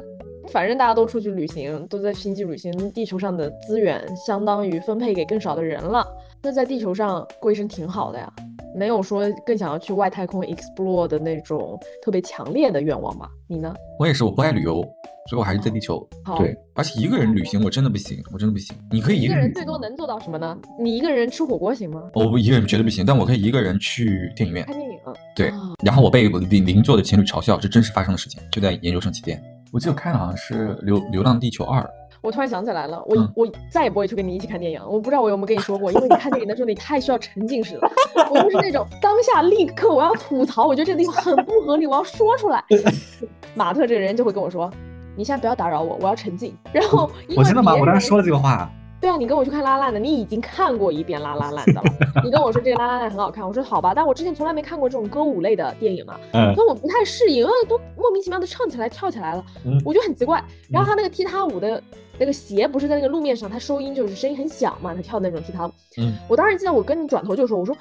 反正大家都出去旅行，都在星际旅行，地球上的资源相当于分配给更少的人了。那在地球上过一生挺好的呀，没有说更想要去外太空 explore 的那种特别强烈的愿望吧？你呢？我也是，我不爱旅游，所以我还是在地球。好对，而且一个人旅行我真的不行，我真的不行。你可以一个人最多能做到什么呢？你一个人吃火锅行吗？我不一个人绝对不行，但我可以一个人去电影院。看电影。对啊然后我被我邻邻座的情侣嘲笑，这真实发生的事情，就在研究生期间。我记得我看的好像是《流流浪地球二》，我突然想起来了，我、嗯我再也不会去跟你一起看电影。我不知道我有没有跟你说过，因为你看电影的时候你太需要沉浸式了。我就是那种当下立刻我要吐槽，我觉得这个地方很不合理，我要说出来。马特这个人就会跟我说：“你现在不要打扰我，我要沉浸。”然后我真的吗？我当时说了这个话。对啊，你跟我去看《拉拉烂》的，你已经看过一遍《拉拉烂》的了。你跟我说这个《拉拉烂》很好看，我说好吧，但我之前从来没看过这种歌舞类的电影嘛，嗯所以我不太适应，因为都莫名其妙的唱起来、跳起来了，嗯我觉得很奇怪。然后他那个踢踏舞的那个鞋不是在那个路面上，他收音就是声音很响嘛，他跳的那种踢踏舞。嗯，我当时记得我跟你转头就说，我说。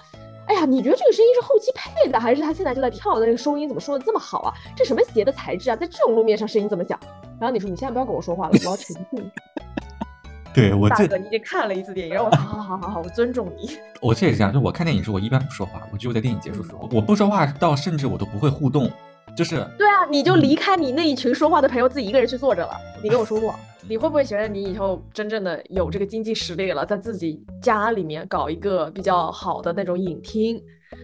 哎呀，你觉得这个声音是后期配的，还是他现在就在跳的那个收音怎么说的这么好啊？这什么鞋的材质啊，在这种路面上声音怎么响？然后你说你现在不要跟我说话了，我要沉浸。对我这大哥，你已经看了一次电影，然后我说好好好好好，我尊重你。我这也是这样，就我看电影时候我一般不说话，我只有在电影结束的时候，我不说话到甚至我都不会互动，就是对啊，你就离开你那一群说话的朋友，自己一个人去坐着了。你跟我说过，你会不会觉得你以后真正的有这个经济实力了，在自己家里面搞一个比较好的那种影厅，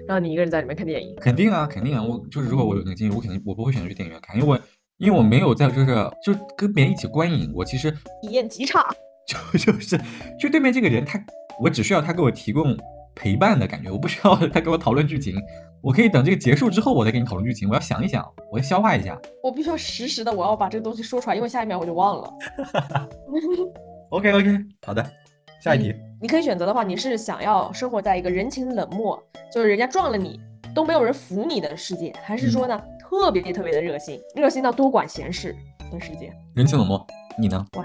然后你一个人在里面看电影？肯定啊，肯定啊，我就是如果我有那个经历，我肯定我不会选择去电影院看，因为我因为我没有在就是就跟别人一起观影，我其实体验极差。就 就是就对面这个人他，我只需要他给我提供陪伴的感觉，我不需要他给我讨论剧情，我可以等这个结束之后我再跟你讨论剧情，我要想一想，我要消化一下。我必须要实时的，我要把这个东西说出来，因为下一秒我就忘了。OK OK，好的，下一题。你可以选择的话，你是想要生活在一个人情冷漠，就是人家撞了你都没有人扶你的世界，还是说呢、特别特别的热心，热心到多管闲事的世界？人情冷漠，你呢？喂，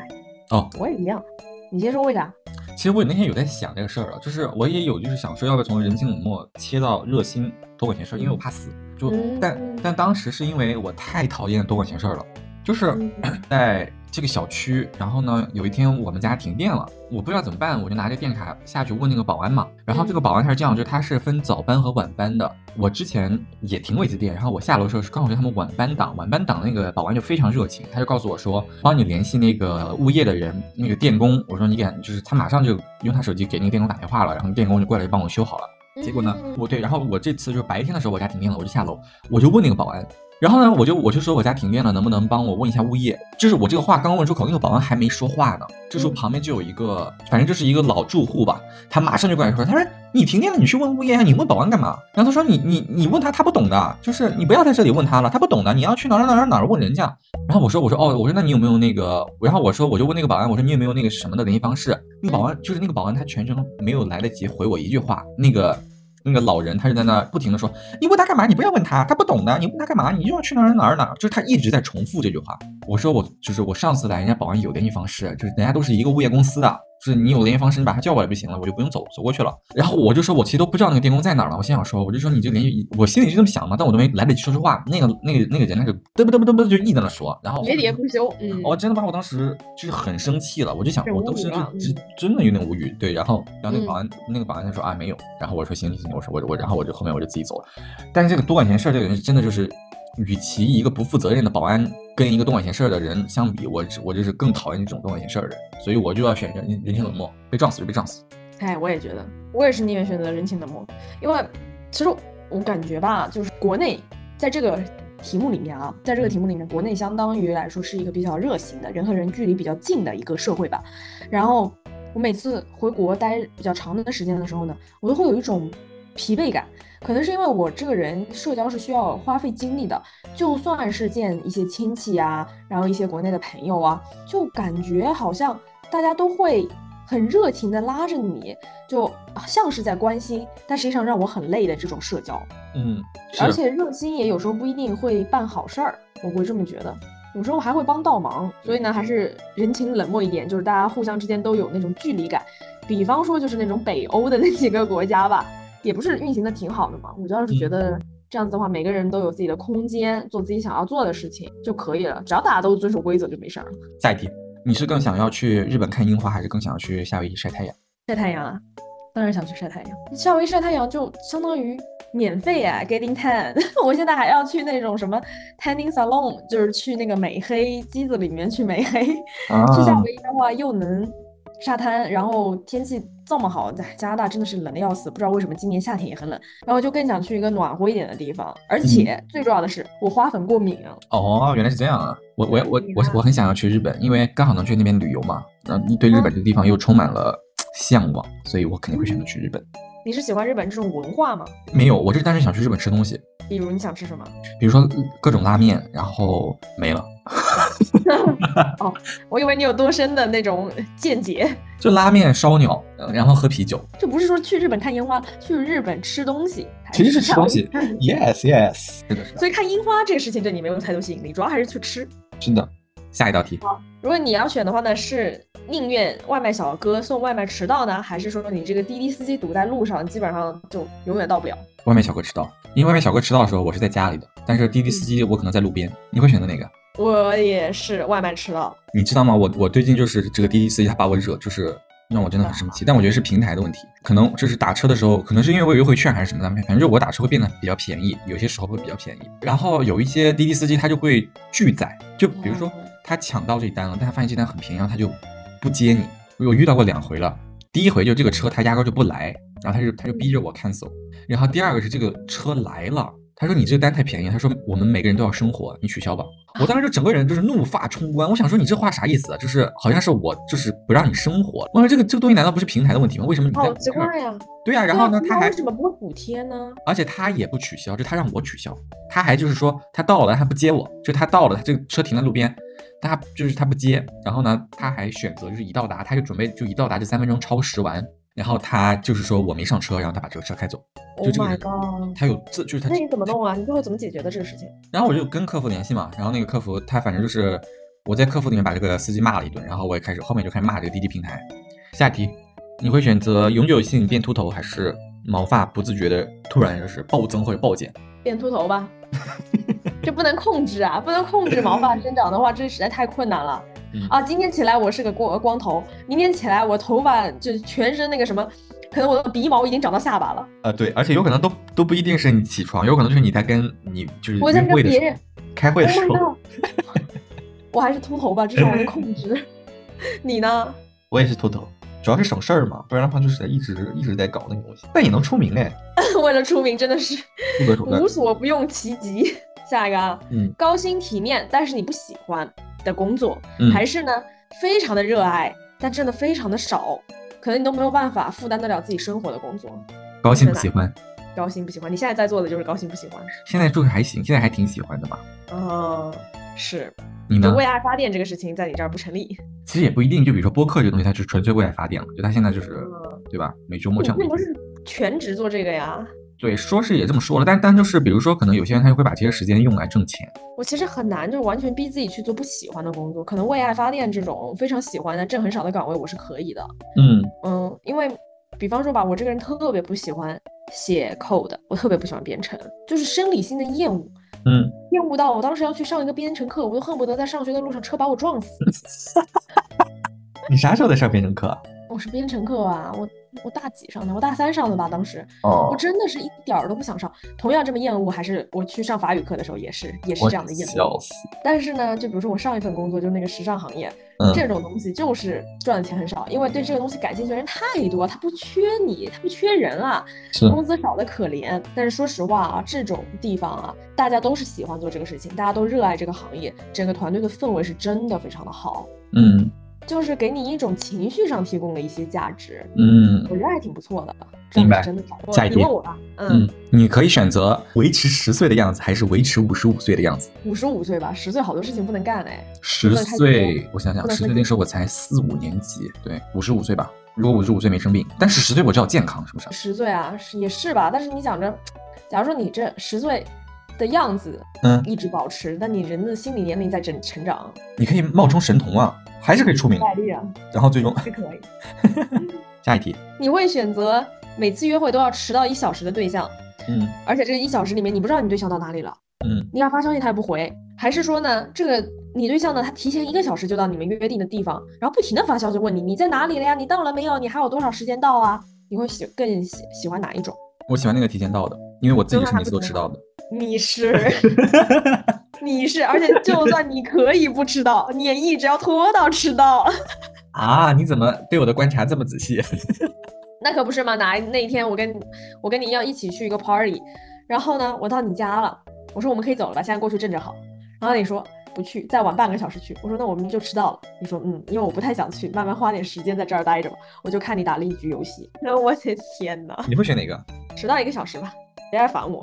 哦，我也一样。你先说为啥？其实我那天有在想这个事儿了，就是我也有就是想说要不要从人情冷漠切到热心多管闲事儿，因为我怕死。就但嗯但当时是因为我太讨厌多管闲事儿了，就是嗯 在这个小区，然后呢，有一天我们家停电了，我不知道怎么办，我就拿着电卡下去问那个保安嘛。然后这个保安他是这样，就是他是分早班和晚班的。我之前也停过一次电，然后我下楼的时候是刚好是他们晚班档，晚班档那个保安就非常热情，他就告诉我说，帮你联系那个物业的人，那个电工。我说你给，就是他马上就用他手机给那个电工打电话了，然后电工就过来就帮我修好了。结果呢，嗯我对，然后我这次就是白天的时候我家停电了，我就下楼，我就问那个保安，然后呢，我就我就说我家停电了，能不能帮我问一下物业？就是我这个话刚问出口，那个保安还没说话呢，这时候旁边就有一个，反正就是一个老住户吧，他马上就过来说，他说你停电了，你去问物业啊，你问保安干嘛？然后他说你你你问他，他不懂的，就是你不要在这里问他了，他不懂的，你要去哪儿哪儿哪儿哪儿问人家。然后我说我说哦，我说那你有没有那个？然后我说我就问那个保安，我说你有没有那个什么的联系方式？那个保安就是那个保安，他全程没有来得及回我一句话，那个。那个老人他就在那不停的说：“你问他干嘛？你不要问他，他不懂的。你问他干嘛？你又要去哪儿哪儿哪儿。”就是他一直在重复这句话。我说我就是我上次来，人家保安有联系方式，就是人家都是一个物业公司的，就是你有联系方式，你把他叫过来就行了，我就不用走走过去了。然后我就说我其实都不知道那个电工在哪儿了。我心想说，我就说你就联系，我心里是这么想嘛，但我都没来得及说实话。那个那个那个人那个嘚啵嘚啵嘚啵就一直在那说，然后喋喋不休，嗯，哦，真的把我当时就是很生气了，我就想，我当时真嗯真的有点无语，对，然后然后那个嗯保安、那个保安他说啊没有，然后我说行行行，我说我我然后我就后面我就自己走了，但是这个多管闲事这个人真的就是，与其一个不负责任的保安跟一个多管闲事儿的人相比，我我就是更讨厌这种多管闲事儿的人，所以我就要选人人情冷漠，被撞死就被撞死。哎，我也觉得，我也是宁愿选择人情冷漠，因为其实我感觉吧，就是国内在这个题目里面啊，在这个题目里面，国内相当于来说是一个比较热心的，人和人距离比较近的一个社会吧。然后我每次回国待比较长的时间的时候呢，我都会有一种疲惫感，可能是因为我这个人社交是需要花费精力的，就算是见一些亲戚啊，然后一些国内的朋友啊，就感觉好像大家都会很热情的拉着你，就像是在关心，但实际上让我很累的这种社交。嗯，而且热心也有时候不一定会办好事儿，我会这么觉得。有时候还会帮倒忙，所以呢，还是人情冷漠一点，就是大家互相之间都有那种距离感。比方说，就是那种北欧的那几个国家吧，也不是运行的挺好的嘛。我倒是觉得这样子的话，每个人都有自己的空间，做自己想要做的事情就可以了。只要大家都遵守规则就没事儿了。下一题，你是更想要去日本看樱花，还是更想要去夏威夷晒太阳？晒太阳啊，当然想去晒太阳。夏威夷晒太阳就相当于免费啊，getting tan。我现在还要去那种什么 tanning salon，就是去那个美黑机子里面去美黑。啊去夏威夷的话，又能沙滩，然后天气这么好，在加拿大真的是冷的要死，不知道为什么今年夏天也很冷。然后就更想去一个暖和一点的地方，而且最重要的是，我花粉过敏。哦，原来是这样啊！我我我我我很想要去日本，因为刚好能去那边旅游嘛。然后你对日本这个地方又充满了向往，所以我肯定会选择去日本。你是喜欢日本这种文化吗？没有，我就是单纯想去日本吃东西，比如你想吃什么？比如说呃各种拉面，然后没了，哦，我以为你有多深的那种见解。就拉面、烧鸟，呃然后喝啤酒。这不是说去日本看烟花，去日本吃东西，其实是吃东西，yes yes，是的，是的，所以看樱花这个事情对你没有太多吸引力，主要还是去吃。真的。下一道题，如果你要选的话呢，是宁愿外卖小哥送外卖迟到呢，还是说你这个滴滴司机堵在路上，基本上就永远到不了？外卖小哥迟到，因为外卖小哥迟到的时候我是在家里的，但是滴滴司机我可能在路边。你会选择哪个？我也是外卖迟到，你知道吗？我我最近就是这个滴滴司机他把我惹，就是让我真的很生气。但我觉得是平台的问题，可能就是打车的时候，可能是因为我有优惠券还是什么的，反正就我打车会变得比较便宜，有些时候会比较便宜。然后有一些滴滴司机他就会拒载，就比如说他抢到这单了，但他发现这单很便宜，然后他就不接你。我遇到过两回了，第一回就这个车他压根就不来，然后他就他就逼着我 cancel。然后第二个是这个车来了，他说你这个单太便宜，他说我们每个人都要生活，你取消吧。我当时就整个人就是怒发冲冠，我想说你这话啥意思啊？就是好像是我就是不让你生活。我说这个这个东西难道不是平台的问题吗？为什么你在好奇怪呀、对呀、然后呢，他还为什么不会补贴呢？而且他也不取消，就他让我取消，他还就是说他到了他不接我，就他到了，他这个车停在路边，他就是他不接，然后呢他还选择就是一到达他就准备就一到达这三分钟超时完，然后他就是说我没上车，然后他把这个车开走，就 Oh 这个人！他有自就是他那你怎么弄啊？你最后怎么解决的这个事情？然后我就跟客服联系嘛，然后那个客服他反正就是我在客服里面把这个司机骂了一顿，然后我也开始后面就开始骂这个滴滴平台。下一题，你会选择永久性变秃头，还是毛发不自觉的突然就是暴增或者暴减？变秃头吧，这不能控制啊，不能控制毛发生长的话，这实在太困难了。嗯啊，今天起来我是个光光头，明天起来我头发就全身那个什么，可能我的鼻毛已经长到下巴了。啊，对，而且有可能都 都不一定是你起床，有可能就是你在跟你就是我在跟别人，开会的时 Oh 候 我还是秃头吧，至少我能控制。你呢？我也是秃头，主要是省事儿嘛，不然的话就是在一直一直在搞那个东西，但也能出名哎，为了出名，真的是无。所不用其极。下一个啊，嗯高薪体面，但是你不喜欢的工作，嗯还是呢非常的热爱，但挣的非常的少，可能你都没有办法负担得了自己生活的工作。高薪不喜欢，高薪不喜欢，你现在在做的就是高薪不喜欢。现在就是还行，现在还挺喜欢的吧？嗯，是，你呢？就为爱发电这个事情在你这儿不成立。其实也不一定，就比如说播客这个东西，它是纯粹为爱发电了，就它现在就是嗯对吧？每周末这样的一个你并不是全职做这个呀。对，说是也这么说了，但但就是比如说，可能有些人他就会把这些时间用来挣钱。我其实很难，就是完全逼自己去做不喜欢的工作。可能为爱发电这种非常喜欢的挣很少的岗位，我是可以的。嗯嗯，因为比方说吧，我这个人特别不喜欢写 code，我特别不喜欢编程，就是生理性的厌恶，嗯，厌恶到我当时要去上一个编程课，我都恨不得在上学的路上车把我撞死。你啥时候在上编程课啊？我是编程课啊，我我大几上的？我大三上的吧，当时哦我真的是一点儿都不想上。同样这么厌恶，还是我去上法语课的时候也是也是这样的厌恶笑。死。但是呢，就比如说我上一份工作就是那个时尚行业，嗯这种东西就是赚的钱很少，因为对这个东西感兴趣的人太多，他不缺你，他不缺人啊，是工资少的可怜。但是说实话啊，这种地方啊，大家都是喜欢做这个事情，大家都热爱这个行业，整个团队的氛围是真的非常的好，嗯就是给你一种情绪上提供了一些价值，嗯我觉得还挺不错的。这明白真的下一题你问我吧，嗯嗯，，你可以选择维持十岁的样子，还是维持五十五岁的样子？五十五岁吧，十岁好多事情不能干哎。十岁，我想想，十岁那时候我才四五年级，对，五十五岁吧。如果五十五岁没生病，但是十岁我知道健康，是不是？十岁啊，也是吧？但是你想着，假如说你这十岁的样子嗯，一直保持，但你人的心理年龄在成成长，你可以冒充神童啊，还是可以出名。概率啊然后最终是可以。下一题，你会选择每次约会都要迟到一小时的对象，嗯而且这一小时里面你不知道你对象到哪里了，嗯你给他发消息他也不回，还是说呢，这个你对象呢他提前一个小时就到你们约定的地方，然后不停的发消息问你你在哪里了呀？你到了没有？你还有多少时间到啊？你会喜更喜喜欢哪一种？我喜欢那个提前到的，因为我自己是每次都迟到的。你是，你是，而且就算你可以不迟到，你也一直要拖到迟到。啊，你怎么对我的观察这么仔细？那可不是嘛？哪那一天我跟我跟你要一起去一个 party，然后呢，我到你家了，我说我们可以走了吧，现在过去正正好。然后你说不去，再晚半个小时去。我说那我们就迟到了。你说嗯，因为我不太想去，慢慢花点时间在这儿待着吧。我就看你打了一局游戏。我的天哪，你会选哪个？迟到一个小时吧，别来烦我，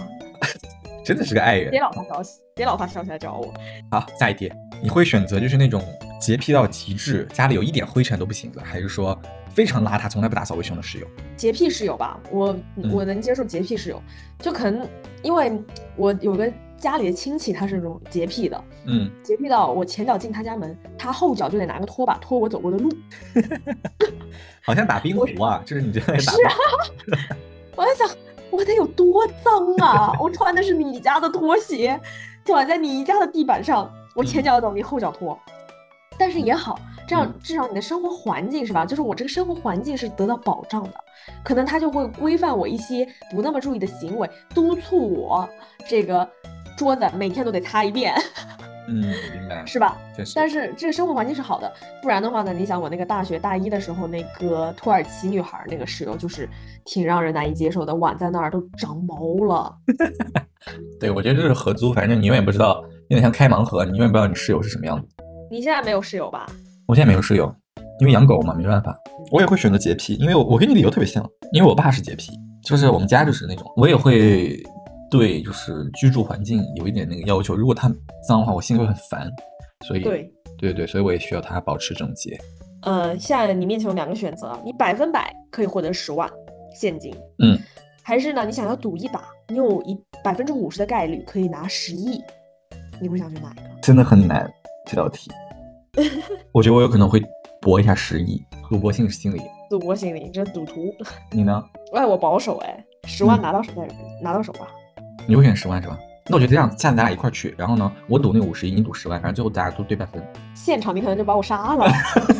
真的是个爱人别。老发消息，别老发消息来找我。好，下一题，你会选择就是那种洁癖到极致，家里有一点灰尘都不行的，还是说非常邋遢，从来不打扫卫生的室友？洁癖室友吧，我嗯我能接受洁癖室友，就可能因为我有个家里的亲戚，他是那种洁癖的，嗯，洁癖到我前脚进他家门，他后脚就得拿个拖把拖我走过的路。好像打冰壶啊，就是你这样打是啊，我在想，我得有多脏啊！我穿的是你家的拖鞋，脚在你家的地板上，我前脚走，你后脚拖。但是也好，这样嗯至少你的生活环境是吧？就是我这个生活环境是得到保障的，可能他就会规范我一些不那么注意的行为，督促我这个桌子每天都得擦一遍，嗯，明白，是吧？但是这个生活环境是好的，不然的话呢，你想我那个大学大一的时候，那个土耳其女孩儿那个室友就是挺让人难以接受的，碗在那儿都长毛了。对，我觉得这是合租，反正你永远不知道，有点像开盲盒，你永远不知道你室友是什么样子。你现在没有室友吧？我现在没有室友，因为养狗嘛，没办法。我也会选择洁癖，因为我我跟你理由特别像，因为我爸是洁癖，就是我们家就是那种，我也会对就是居住环境有一点那个要求，如果它脏的话，我心里会很烦，所以对，对对，所以我也需要它保持整洁。呃，现在你面前有两个选择，你百分百可以获得十万现金，嗯，还是呢，你想要赌一把，你有一百分之五十的概率可以拿十亿，你会想选哪一个？真的很难这道题，我觉得我有可能会搏一下十亿，赌博性心理。赌博心理，这赌徒。你呢？哎，我保守哎，十万嗯拿到手再拿到手吧。你会选十万是吧？那我觉得这样，下次咱俩一块儿去，然后呢，我赌那个五十亿，你赌十万，反正最后大家都对半分。现场你可能就把我杀了，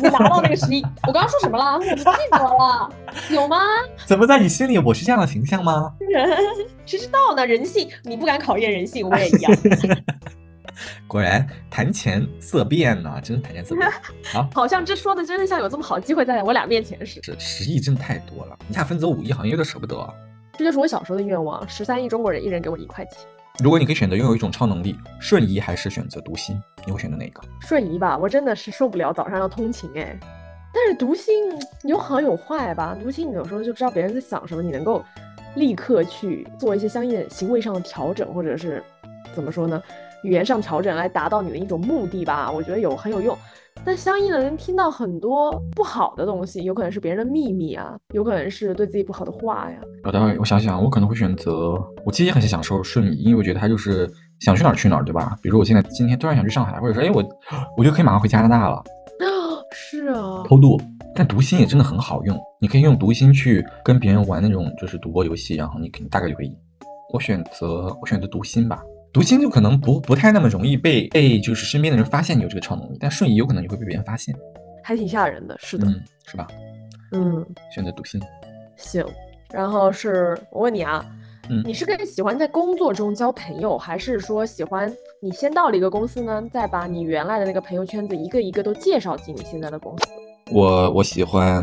你拿到那个十亿。我刚刚说什么了？我不记得了，有吗？怎么在你心里我是这样的形象吗？人 谁知道呢？人性，你不敢考验人性，我也一样。果然谈钱色变呐、真是谈钱色变。好像这说的真的像有这么好机会在我俩面前似的。是十亿真的太多了，一下分走五亿好像有点舍不得啊。这就是我小时候的愿望：十三亿中国人，一人给我一块钱。如果你可以选择拥有一种超能力，瞬移还是选择读心，你会选择哪个？瞬移吧，我真的是受不了早上要通勤哎。但是读心有好有坏吧，读心你有时候就知道别人在想什么，你能够立刻去做一些相应的行为上的调整，或者是怎么说呢，语言上调整来达到你的一种目的吧，我觉得有很有用。但相应的能听到很多不好的东西，有可能是别人的秘密啊，有可能是对自己不好的话呀。我待会儿我想想，我可能会选择，我其实也很享受瞬移，因为我觉得它就是想去哪儿去哪儿，对吧？比如说我现在今天突然想去上海，或者说哎我我就可以马上回加拿大了，是啊，偷渡。但读心也真的很好用，你可以用读心去跟别人玩那种就是赌博游戏，然后你肯定大概就会赢。我选择我选择读心吧，读心就可能不不太那么容易被被就是身边的人发现你有这个超能力，但瞬移有可能你会被别人发现，还挺吓人的。是的，嗯，是吧？嗯选择读心。行，然后是我问你啊，嗯你是更喜欢在工作中交朋友，还是说喜欢你先到了一个公司呢，再把你原来的那个朋友圈子一个一个都介绍进你现在的公司？我我喜欢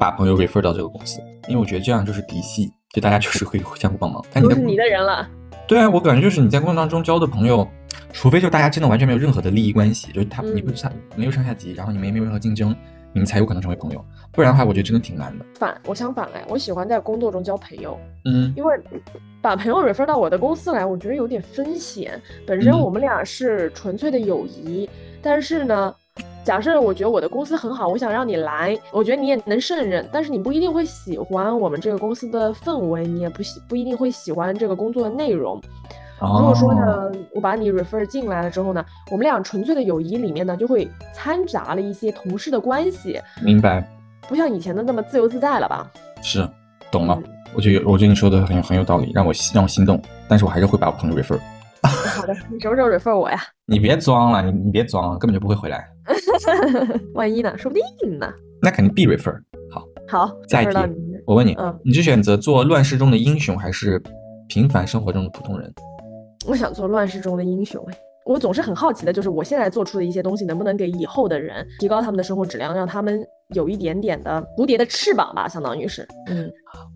把朋友 refer 到这个公司，因为我觉得这样就是嫡系，就大家就是会相互帮忙。但你的都是你的人了，对啊，我感觉就是你在工作当中交的朋友，除非就大家真的完全没有任何的利益关系，就是他嗯你不上没有上下级，然后你们也没有任何竞争，你们才有可能成为朋友。不然的话，我觉得真的挺难的。反我相反哎，我喜欢在工作中交朋友，嗯因为把朋友 refer 到我的公司来，我觉得有点风险。本身嗯我们俩是纯粹的友谊，但是呢，假设我觉得我的公司很好，我想让你来，我觉得你也能胜任，但是你不一定会喜欢我们这个公司的氛围，你也不喜不一定会喜欢这个工作的内容。如果说哦，呢，我把你 refer 进来了之后呢，我们俩纯粹的友谊里面呢，就会掺杂了一些同事的关系，明白，不像以前的那么自由自在了吧？是懂了。嗯我觉得有我觉得你说的很有很有道理，让我让我心动，但是我还是会把我朋友 refer。好的，你什么时候 refer 我呀？你别装了，你你别装了，根本就不会回来。万一呢？说不定呢。那肯定必 refer。好，好，下一题我问你，嗯你是选择做乱世中的英雄，还是平凡生活中的普通人？我想做乱世中的英雄哎。我总是很好奇的，就是我现在做出的一些东西，能不能给以后的人提高他们的生活质量，让他们有一点点的蝴蝶的翅膀吧，相当于是。嗯，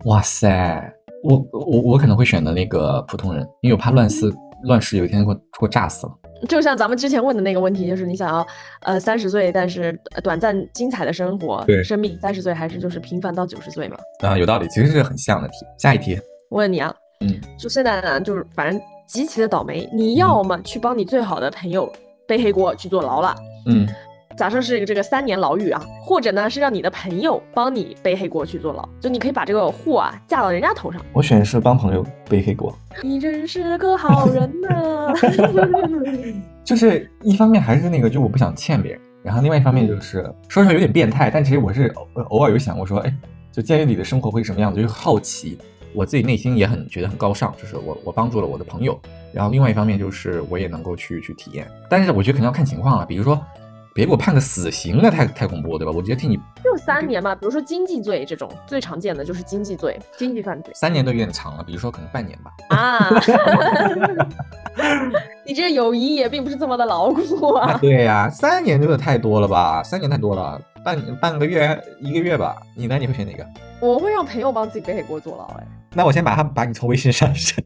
哇塞，我我我可能会选择那个普通人，因为我怕乱世乱世有一天给我给我炸死了。就像咱们之前问的那个问题，就是你想要呃三十岁，但是呃短暂精彩的生活，对生命三十岁，还是就是平凡到九十岁嘛？啊，有道理，其实是很像的题。下一题，我问你啊，嗯，就现在呢，就是反正极其的倒霉，你要么去帮你最好的朋友背黑锅去坐牢了。嗯，假设是这个三年牢狱啊，或者呢是让你的朋友帮你背黑锅去坐牢，就你可以把这个祸啊架到人家头上。我选的是帮朋友背黑锅，你真是个好人呐、就是一方面还是那个，就我不想欠别人，然后另外一方面就是说出来有点变态，但其实我是偶偶尔有想过说，哎，就监狱里的生活会是什么样子，就是好奇。我自己内心也很觉得很高尚，就是我我帮助了我的朋友，然后另外一方面就是我也能够去去体验，但是我觉得肯定要看情况了，比如说别给我判个死刑，那太太恐怖，对吧？我直接替你就三年嘛，比如说经济罪这种最常见的就是经济罪、经济犯罪三年都有点长了，比如说可能半年吧。啊。你这友谊也并不是这么的牢固啊。对呀、三年真的太多了吧？三年太多了，半半个月一个月吧。你呢？你会选哪个？我会让朋友帮自己背黑锅坐牢哎。那我先把他把你从微信上删。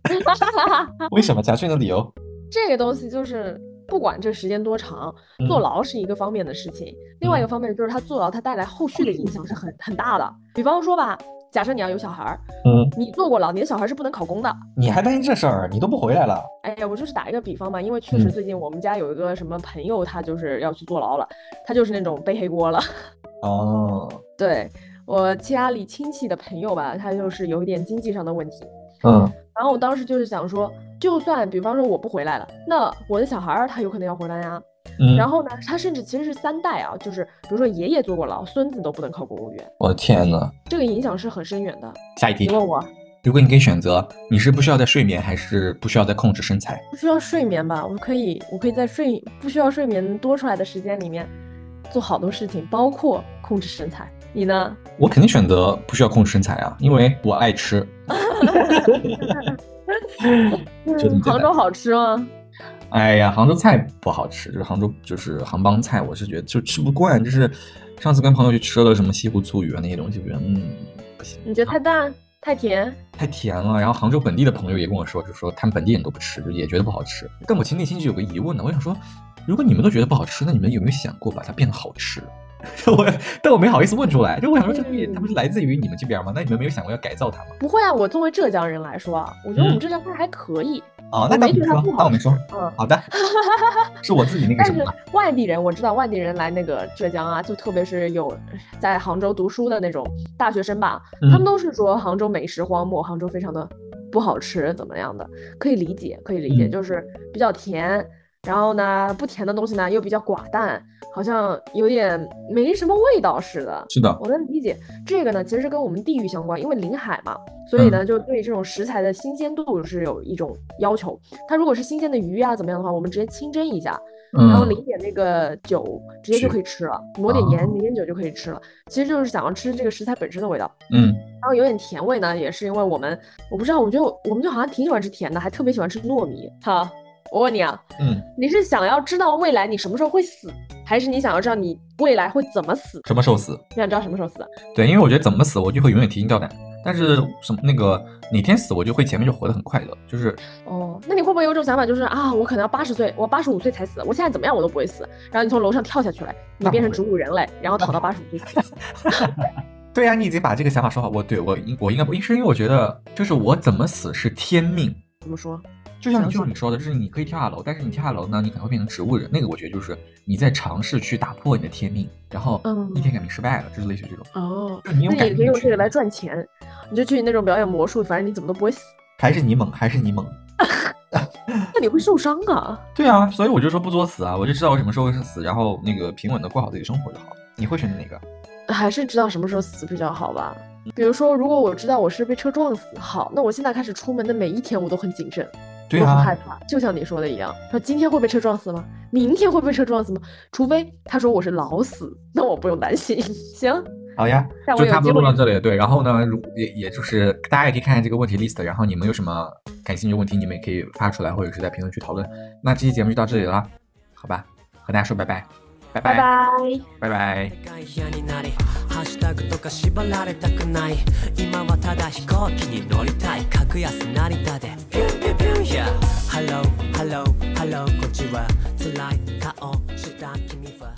为什么？假设你的理由。这个东西就是不管这时间多长，嗯坐牢是一个方面的事情，另外一个方面就是他坐牢他带来后续的影响是很很大的。比方说吧，假设你要有小孩儿，嗯，你坐过牢，你的小孩是不能考公的。你还担心这事儿？你都不回来了。哎呀，我就是打一个比方嘛，因为确实嗯最近我们家有一个什么朋友，他就是要去坐牢了，他就是那种背黑锅了。哦，对我家里亲戚的朋友吧，他就是有一点经济上的问题，嗯然后我当时就是想说，就算比方说我不回来了，那我的小孩儿他有可能要回来呀。嗯，然后呢，他甚至其实是三代啊，就是比如说爷爷坐过牢，孙子都不能考公务员，我的天呐，这个影响是很深远的。下一题你，问我如果你可以选择，你是不需要再睡眠，还是不需要再控制身材？不需要睡眠吧？我可以，我可以在睡不需要睡眠多出来的时间里面做好多事情，包括控制身材。你呢？我肯定选择不需要控制身材啊，因为我爱吃。杭州好吃吗？哎呀，杭州菜不好吃，就是杭州就是杭帮菜，我是觉得就吃不惯。就是上次跟朋友去吃了什么西湖醋鱼啊那些东西，我觉得嗯不行，你觉得太淡、太甜？太甜了。然后杭州本地的朋友也跟我说，就说他们本地人都不吃，就也觉得不好吃。但我其实内心就有个疑问呢，我想说，如果你们都觉得不好吃，那你们有没有想过把它变得好吃？我但我没好意思问出来，就我想说这东西它不是来自于你们这边吗？那你们没有想过要改造它吗？不会啊，我作为浙江人来说啊，我觉得我们嗯浙江菜还可以。哦，我那没说没觉得它不，好那我没说。嗯，好的，是我自己那个但是什么了。外地人，我知道外地人来那个浙江啊，就特别是有在杭州读书的那种大学生吧，嗯他们都是说杭州美食荒漠，杭州非常的不好吃，怎么样的？可以理解，可以理解，嗯就是比较甜，然后呢，不甜的东西呢又比较寡淡，好像有点没什么味道似的。是的，我能理解这个呢，其实是跟我们地域相关，因为临海嘛，所以呢，就对这种食材的新鲜度是有一种要求。它如果是新鲜的鱼啊怎么样的话，我们直接清蒸一下，然后嗯淋点那个酒，直接就可以吃了，抹点盐，淋点酒就可以吃了。其实就是想要吃这个食材本身的味道，嗯，然后有点甜味呢，也是因为我们我不知道，我觉得我们就好像挺喜欢吃甜的，还特别喜欢吃糯米。好，我问你啊，嗯，你是想要知道未来你什么时候会死，还是你想要知道你未来会怎么死？什么时候死？你想知道什么时候死？对，因为我觉得怎么死我就会永远提心吊胆，但是什么那个哪天死我就会前面就活得很快乐，就是哦，那你会不会有一种想法，就是啊，我可能要八十岁，我八十五岁才死，我现在怎么样我都不会死，然后你从楼上跳下去了，你变成植物人类，然后躺到八十五岁死。对呀、你已经把这个想法说好，我对我应我应该不，是因为我觉得就是我怎么死是天命，怎么说？就像就像你说的，就是你可以跳下楼，但是你跳下楼呢，你可能会变成植物人，那个我觉得就是你在尝试去打破你的天命，然后嗯逆天改命失败了，就是类似于这种，哦，那你也可以用这个来赚钱，你就去那种表演魔术，反正你怎么都不会死，还是你猛，还是你猛。那你会受伤啊。对啊，所以我就说不作死啊，我就知道我什么时候是死，然后那个平稳的过好自己生活就好。你会选择哪个？还是知道什么时候死比较好吧。比如说，如果我知道我是被车撞死，好，那我现在开始出门的每一天我都很谨慎，对啊，害怕，就像你说的一样，说今天会被车撞死吗？明天会被车撞死吗？除非他说我是老死，那我不用担心。行，好呀下，就差不多录到这里。对，然后呢，如也也就是大家也可以看看这个问题 list，然后你们有什么感兴趣的问题，你们也可以发出来，或者是在评论区讨论。那这期节目就到这里了，好吧，和大家说拜拜，拜拜拜。拜拜。でかい部屋になりハッシュタグとか縛られたくない。今はただ飛行機に乗りたい。格安成田で。ピュンピュンピュン。Yeah Hello Hello Hello こっちは辛い顔した君は